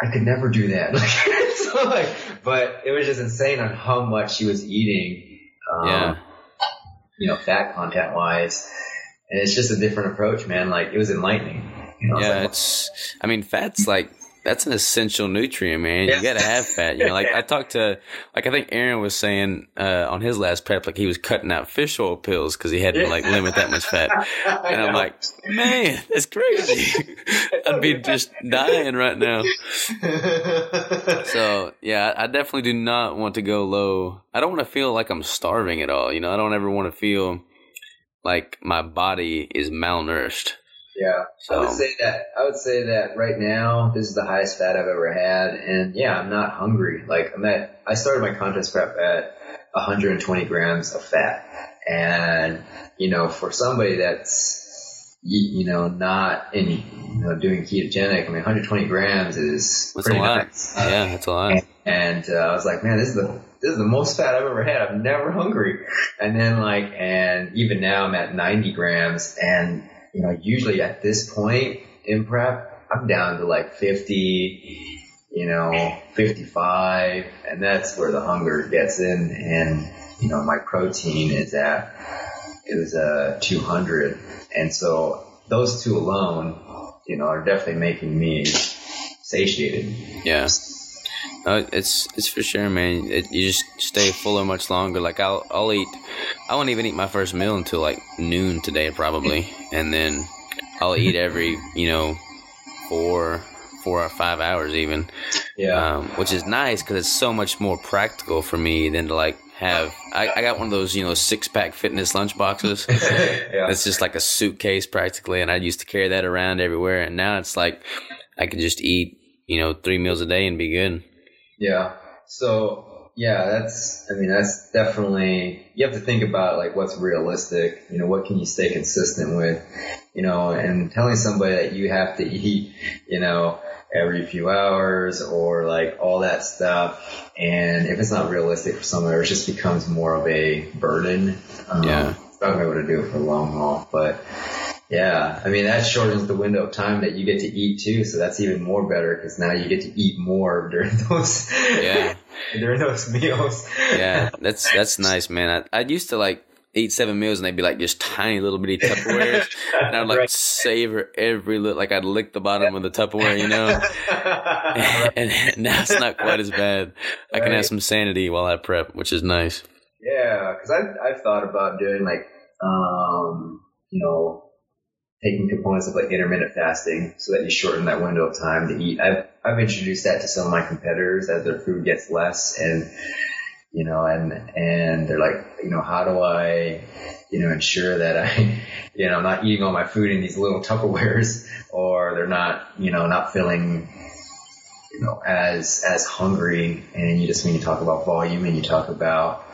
I could never do that. so like, but it was just insane on how much he was eating. Um, Yeah. You know, fat content wise. And it's just a different approach, man. Like it was enlightening. You know, Yeah, like, it's. I mean, fat's like that's an essential nutrient, man. You gotta have fat. You know, like I talked to, like I think Aaron was saying uh, on his last prep, like he was cutting out fish oil pills because he had to like limit that much fat. And I'm like, man, that's crazy. I'd be just dying right now. So yeah, I definitely do not want to go low. I don't want to feel like I'm starving at all. You know, I don't ever want to feel like my body is malnourished. Yeah, So. I would say that. I would say that right now, this is the highest fat I've ever had, and yeah, I'm not hungry. Like I'm at. I started my contest prep at 120 grams of fat, and you know, for somebody that's you, you know not in you know doing ketogenic, I mean, 120 grams is that's a pretty lot. nice. Yeah, that's a lot. And uh, I was like, man, this is the this is the most fat I've ever had. I'm never hungry. And then like, and even now I'm at 90 grams. And you know, usually at this point in prep, I'm down to like 50, you know, 55, and that's where the hunger gets in. And you know, my protein is at it was uh 200, and so those two alone, you know, are definitely making me satiated. Yeah. No, it's it's for sure, man. It, you just stay fuller much longer. Like I'll I'll eat. I won't even eat my first meal until like noon today, probably, and then I'll eat every you know four four or five hours even, Yeah. um, which is nice because it's so much more practical for me than to like have. I, I got one of those you know six pack fitness lunch boxes. yeah. It's just like a suitcase practically, and I used to carry that around everywhere. And now it's like I can just eat, you know, three meals a day and be good. Yeah. So yeah, that's I mean that's definitely you have to think about like what's realistic, you know, what can you stay consistent with, you know, and telling somebody that you have to eat, you know, every few hours or like all that stuff. And if it's not realistic for someone, it just becomes more of a burden. Um, Yeah. It's not be able to do it for the long haul, but yeah, I mean that shortens the window of time that you get to eat too, so that's even more better because now you get to eat more during those Yeah. during those meals. yeah, that's that's nice, man. I, I used to like eat seven meals and they'd be like just tiny little bitty Tupperwares, and I'd like right. savor every little like I'd lick the bottom of the Tupperware, you know. and, and, now it's not quite as bad. I can have some sanity while I prep, which is nice. Yeah, because I've I've thought about doing like um you know taking components of like intermittent fasting so that you shorten that window of time to eat. I've I've introduced that to some of my competitors as their food gets less and you know, and and they're like, you know, how do I, you know, ensure that I, you know, I'm not eating all my food in these little Tupperwares, or they're not, you know, not feeling, you know, as as hungry. And you just when you talk about volume and you talk about,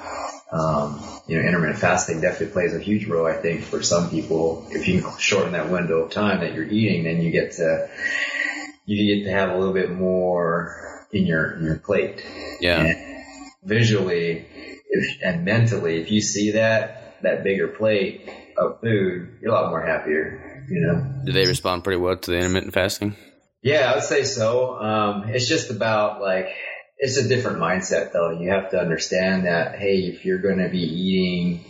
um, you know, intermittent fasting definitely plays a huge role. I think for some people, if you can shorten that window of time that you're eating, then you get to you get to have a little bit more in your in your plate. Yeah. And, visually if, and mentally, if you see that, that bigger plate of food, you're a lot more happier, you know? Do they respond pretty well to the intermittent fasting? Yeah, I would say so. Um, it's just about like, it's a different mindset though. You have to understand that, hey, if you're going to be eating,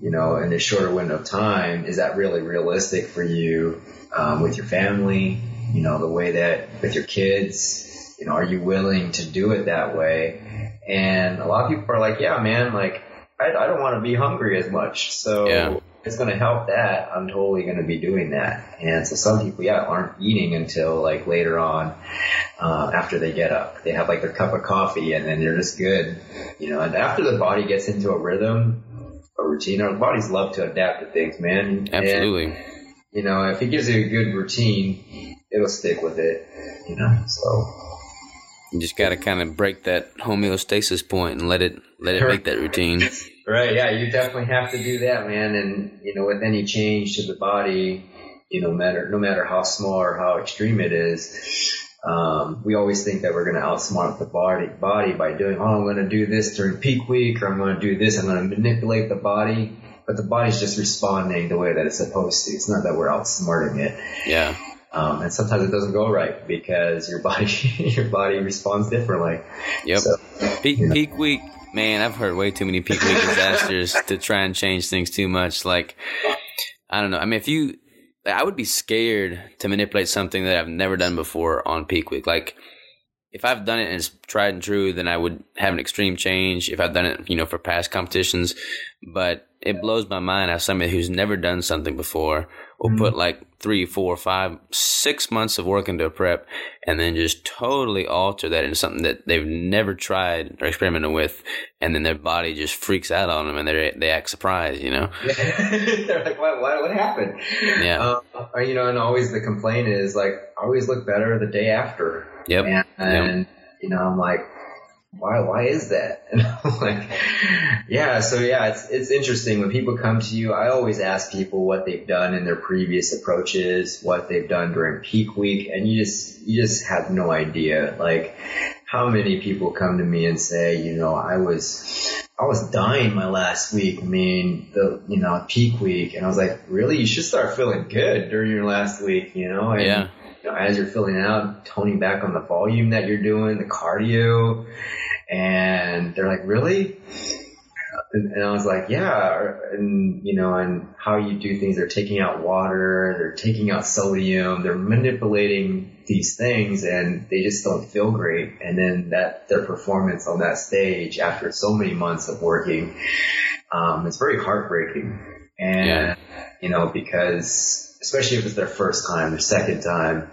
you know, in a shorter window of time, is that really realistic for you, um, with your family? You know, the way that with your kids, you know, are you willing to do it that way? And a lot of people are like, yeah, man, like, I, I don't want to be hungry as much. So yeah. It's going to help that. I'm totally going to be doing that. And so some people, yeah, aren't eating until like later on, uh, after they get up. They have like their cup of coffee and then they're just good, you know, and after the body gets into a rhythm, a routine, our bodies love to adapt to things, man. Absolutely. And, you know, if it gives you a good routine, it'll stick with it, you know, so. You just got to kind of break that homeostasis point and let it let it make that routine. Right. Yeah. You definitely have to do that, man. And you know, with any change to the body, you know, matter no matter how small or how extreme it is, um, we always think that we're going to outsmart the body body by doing, oh, I'm going to do this during peak week, or I'm going to do this. I'm going to manipulate the body, but the body's just responding the way that it's supposed to. It's not that we're outsmarting it. Yeah. Um, and sometimes it doesn't go right because your body your body responds differently. Yep. So, peak you know. peak week, man. I've heard way too many peak week disasters to try and change things too much. Like I don't know. I mean, if you, I would be scared to manipulate something that I've never done before on peak week. Like if I've done it and it's tried and true, then I would have an extreme change. If I've done it, you know, for past competitions, but it blows my mind how somebody who's never done something before will mm-hmm. put like three, four, five, six months of work into a prep and then just totally alter that into something that they've never tried or experimented with. And then their body just freaks out on them and they they act surprised, you know? They're like, what, what, what happened? Yeah. Uh, you know, and always the complaint is like, I always look better the day after. Yep. And, and yep. you know, I'm like, why why is that? And I'm like, yeah, so yeah, it's it's interesting when people come to you. I always ask people what they've done in their previous approaches, what they've done during peak week, and you just you just have no idea. Like how many people come to me and say, you know, I was I was dying my last week. I mean, the you know peak week, and I was like, really, you should start feeling good during your last week, you know? And, yeah you know, as you're filling out, toning back on the volume that you're doing, the cardio, and they're like, really? And, and I was like, yeah, and you know, and how you do things. They're taking out water, they're taking out sodium, they're manipulating these things, and they just don't feel great. And then that their performance on that stage after so many months of working, um, it's very heartbreaking. And yeah. you know, because especially if it's their first time, their second time.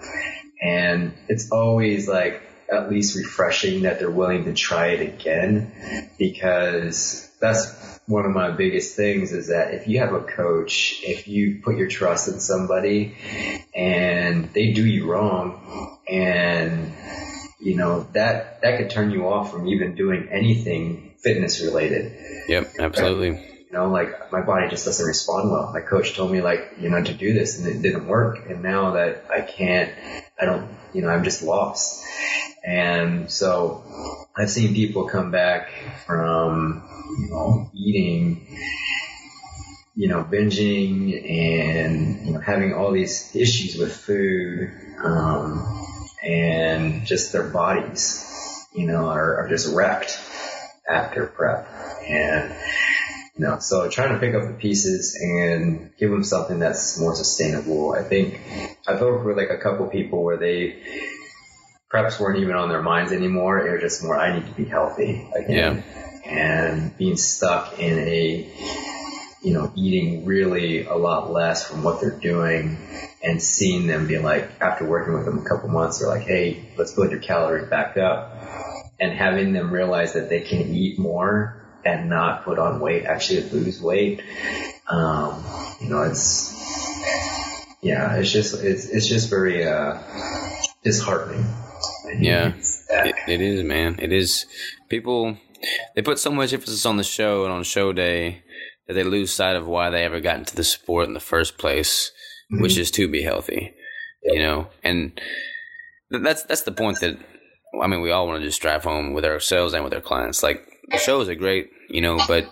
And it's always like at least refreshing that they're willing to try it again because that's one of my biggest things is that if you have a coach, if you put your trust in somebody and they do you wrong and you know that that could turn you off from even doing anything fitness related. Yep, absolutely you know, like my body just doesn't respond well. My coach told me like, you know, to do this and it didn't work. And now that I can't, I don't, you know, I'm just lost. And so I've seen people come back from, you know, eating, you know, binging and, you know, having all these issues with food, um, and just their bodies, you know, are, are just wrecked after prep. And, You know, so trying to pick up the pieces and give them something that's more sustainable. I think I've worked with like a couple people where they preps weren't even on their minds anymore. It was just more, I need to be healthy again. Yeah. And being stuck in a, you know, eating really a lot less from what they're doing and seeing them be like, after working with them a couple months, they're like, hey, let's build your calories back up. And having them realize that they can eat more and not put on weight, actually lose weight. Um, you know, it's, yeah, it's just, it's, it's just very, uh, disheartening. Yeah, it, it is, man. It is. People they put so much emphasis on the show and on show day that they lose sight of why they ever got into the sport in the first place, mm-hmm. which is to be healthy. You know, and that's that's the point that I mean we all want to just drive home with ourselves and with our clients. Like the shows are great, you know, but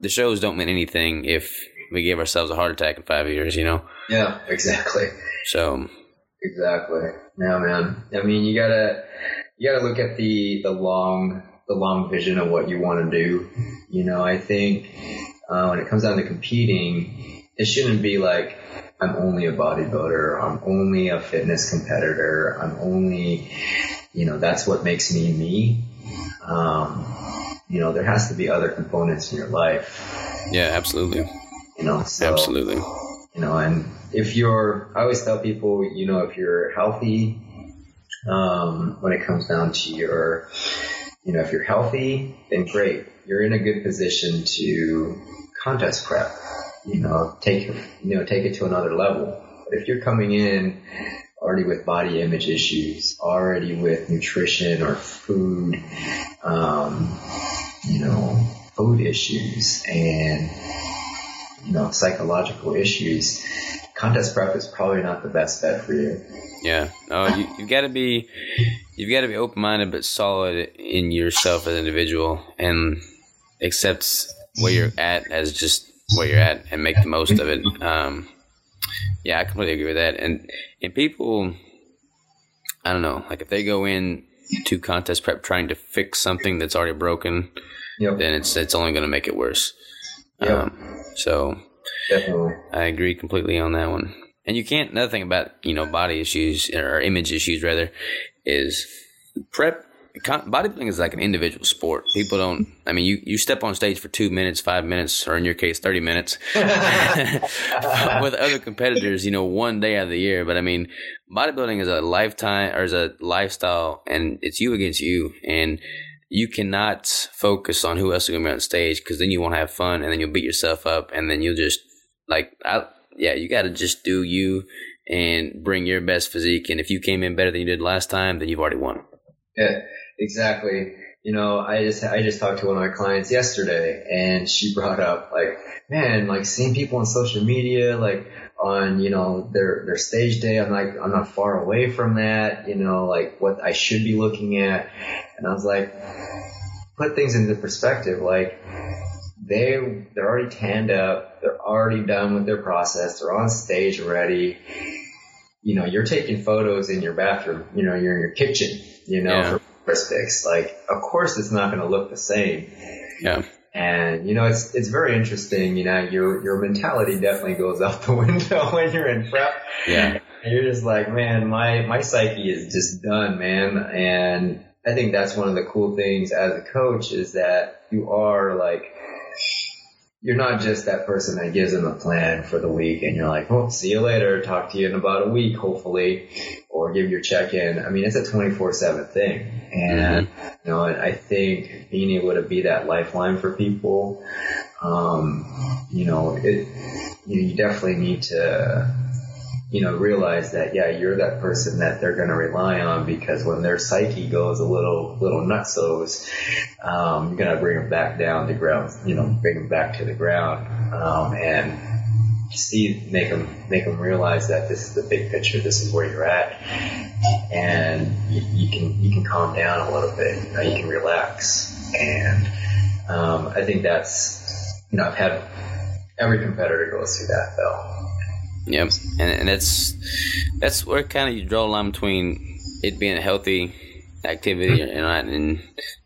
the shows don't mean anything if we give ourselves a heart attack in five years, you know. Yeah, exactly. So Exactly. Yeah, man. I mean, you gotta you gotta look at the the long the long vision of what you want to do. You know, I think uh, when it comes down to competing, it shouldn't be like I'm only a bodybuilder. I'm only a fitness competitor. I'm only, you know, that's what makes me me. Um, you know, there has to be other components in your life. Yeah, absolutely. You know, so, absolutely. You know, and if you're, I always tell people, you know, if you're healthy, um, when it comes down to your, you know, if you're healthy, then great. You're in a good position to contest prep. You know, take you know, take it to another level. But if you're coming in already with body image issues, already with nutrition or food, um, you know, food issues and you know, psychological issues, contest prep is probably not the best bet for you. Yeah, no, you, you've got to be you've got to be open minded but solid in yourself as an individual and accept where you're at as just where you're at and make the most of it. Um, yeah, I completely agree with that. And and people, I don't know, like if they go in to contest prep trying to fix something that's already broken, yep. then it's it's only going to make it worse. Yep. Um, so definitely, I agree completely on that one. And you can't, another thing about, you know, body issues or image issues rather is prep bodybuilding is like an individual sport. People don't. I mean, you, you step on stage for two minutes, five minutes, or in your case, thirty minutes with other competitors. You know, one day out of the year. But I mean, bodybuilding is a lifetime or is a lifestyle, and it's you against you. And you cannot focus on who else is going to be on stage because then you won't have fun, and then you'll beat yourself up, and then you'll just like I yeah, you got to just do you and bring your best physique. And if you came in better than you did last time, then you've already won. Yeah, exactly. You know, I just I just talked to one of my clients yesterday, and she brought up like, man, like seeing people on social media, like on you know their their stage day. I'm like I'm not far away from that. You know, like what I should be looking at, and I was like, put things into perspective. Like they they're already tanned up, they're already done with their process, they're on stage already. You know, you're taking photos in your bathroom, you know, you're in your kitchen, you know, yeah. for pics. Like, of course it's not going to look the same. Yeah. And you know, it's it's very interesting. You know, your your mentality definitely goes out the window when you're in prep. Yeah. And you're just like, man, my my psyche is just done, man. And I think that's one of the cool things as a coach is that you are like you're not just that person that gives them a plan for the week and you're like, oh, see you later, talk to you in about a week, hopefully, or give your check in. I mean, it's a 24 7 thing. And, mm-hmm. you know, I think being able to be that lifeline for people, um, you know, it, you, you definitely need to, you know, realize that, yeah, you're that person that they're going to rely on because when their psyche goes a little, little nutsos, um, you're going to bring them back down to ground, you know, bring them back to the ground, um, and see, make them, make them realize that this is the big picture, this is where you're at, and you, you can, you can calm down a little bit, you know, you can relax, and, um, I think that's, you know, I've had every competitor goes through that though Yep, and, and that's that's where kind of you draw a line between it being a healthy activity and and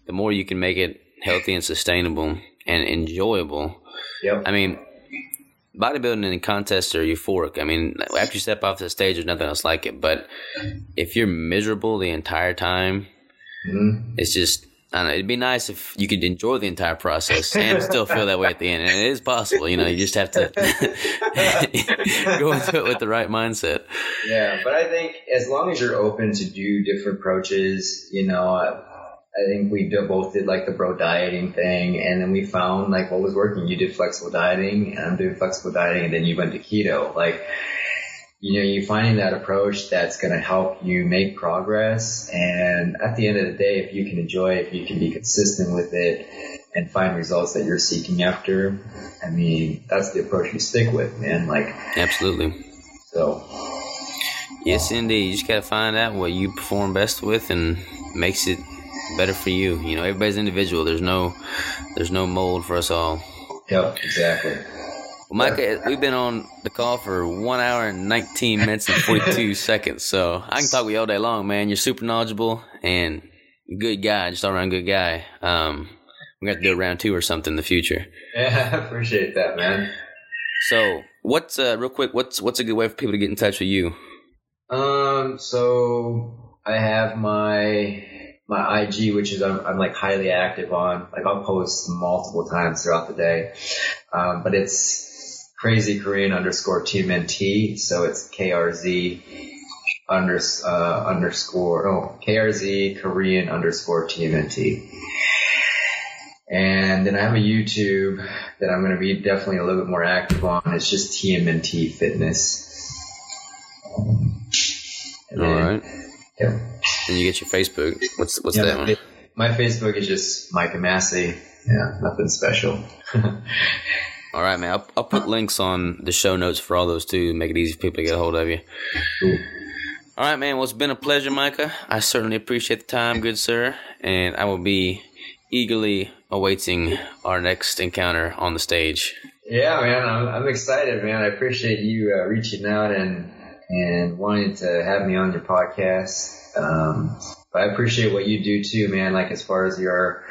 the more you can make it healthy and sustainable and enjoyable, Yep. I mean, bodybuilding and contests are euphoric. I mean, after you step off the stage, there's nothing else like it. But if you're miserable the entire time, Mhm. it's just. I know, it'd be nice if you could enjoy the entire process and still feel that way at the end. And it is possible, you know, you just have to go into it with the right mindset. Yeah, but I think as long as you're open to do different approaches, you know, I think we both did like the bro dieting thing, and then we found like what was working. You did flexible dieting, and I'm doing flexible dieting, and then you went to keto. Like, you know, you finding that approach that's going to help you make progress. And at the end of the day, if you can enjoy it, if you can be consistent with it, and find results that you're seeking after, I mean, that's the approach you stick with, man. Like, Absolutely. so. Yes, indeed. You just got to find out what you perform best with and makes it better for you. You know, everybody's individual. There's no, there's no mold for us all. Yep, exactly. Well, Micah, we've been on the call for one hour and 19 minutes and 42 seconds. So I can talk with you all day long, man. You're super knowledgeable and good guy, just all around good guy. Um, we're going to to do a round two or something in the future. Yeah, I appreciate that, man. So what's, uh, real quick, what's, what's a good way for people to get in touch with you? Um, so I have my my IG, which is I'm, I'm like highly active on. Like I'll post multiple times throughout the day, um, but it's crazy Korean underscore TMNT. So it's KRZ under uh, underscore oh KRZ Korean underscore TMNT. And then I have a YouTube that I'm going to be definitely a little bit more active on. It's just TMNT Fitness. And All then- right. Yeah. And you get your Facebook. What's, what's Yeah, that my, one? my Facebook is just Micah Massey. Yeah, nothing special. All right, man. I'll, I'll put links on the show notes for all those too. Make it easy for people to get a hold of you. Cool. All right, man. Well, it's been a pleasure, Micah. I certainly appreciate the time, good sir, and I will be eagerly awaiting our next encounter on the stage. Yeah, man, I'm, I'm excited, man. I appreciate you uh, reaching out and and wanting to have me on your podcast. Um, but I appreciate what you do too, man. Like as far as your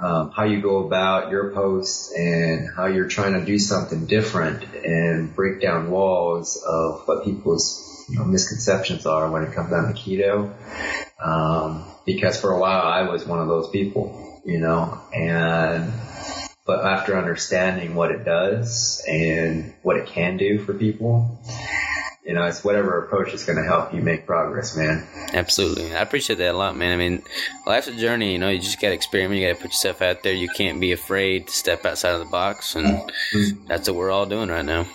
um, how you go about your posts and how you're trying to do something different and break down walls of what people's you know, misconceptions are when it comes down to keto. Um, because for a while I was one of those people, you know, and but after understanding what it does and what it can do for people, you know, it's whatever approach is going to help you make progress, man. Absolutely. I appreciate that a lot, man. I mean, life's a journey, you know, you just got to experiment. You got to put yourself out there. You can't be afraid to step outside of the box, and mm-hmm. that's what we're all doing right now.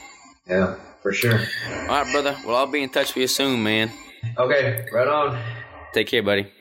Yeah, for sure. All right, brother. Well, I'll be in touch with you soon, man. Okay, right on. Take care, buddy.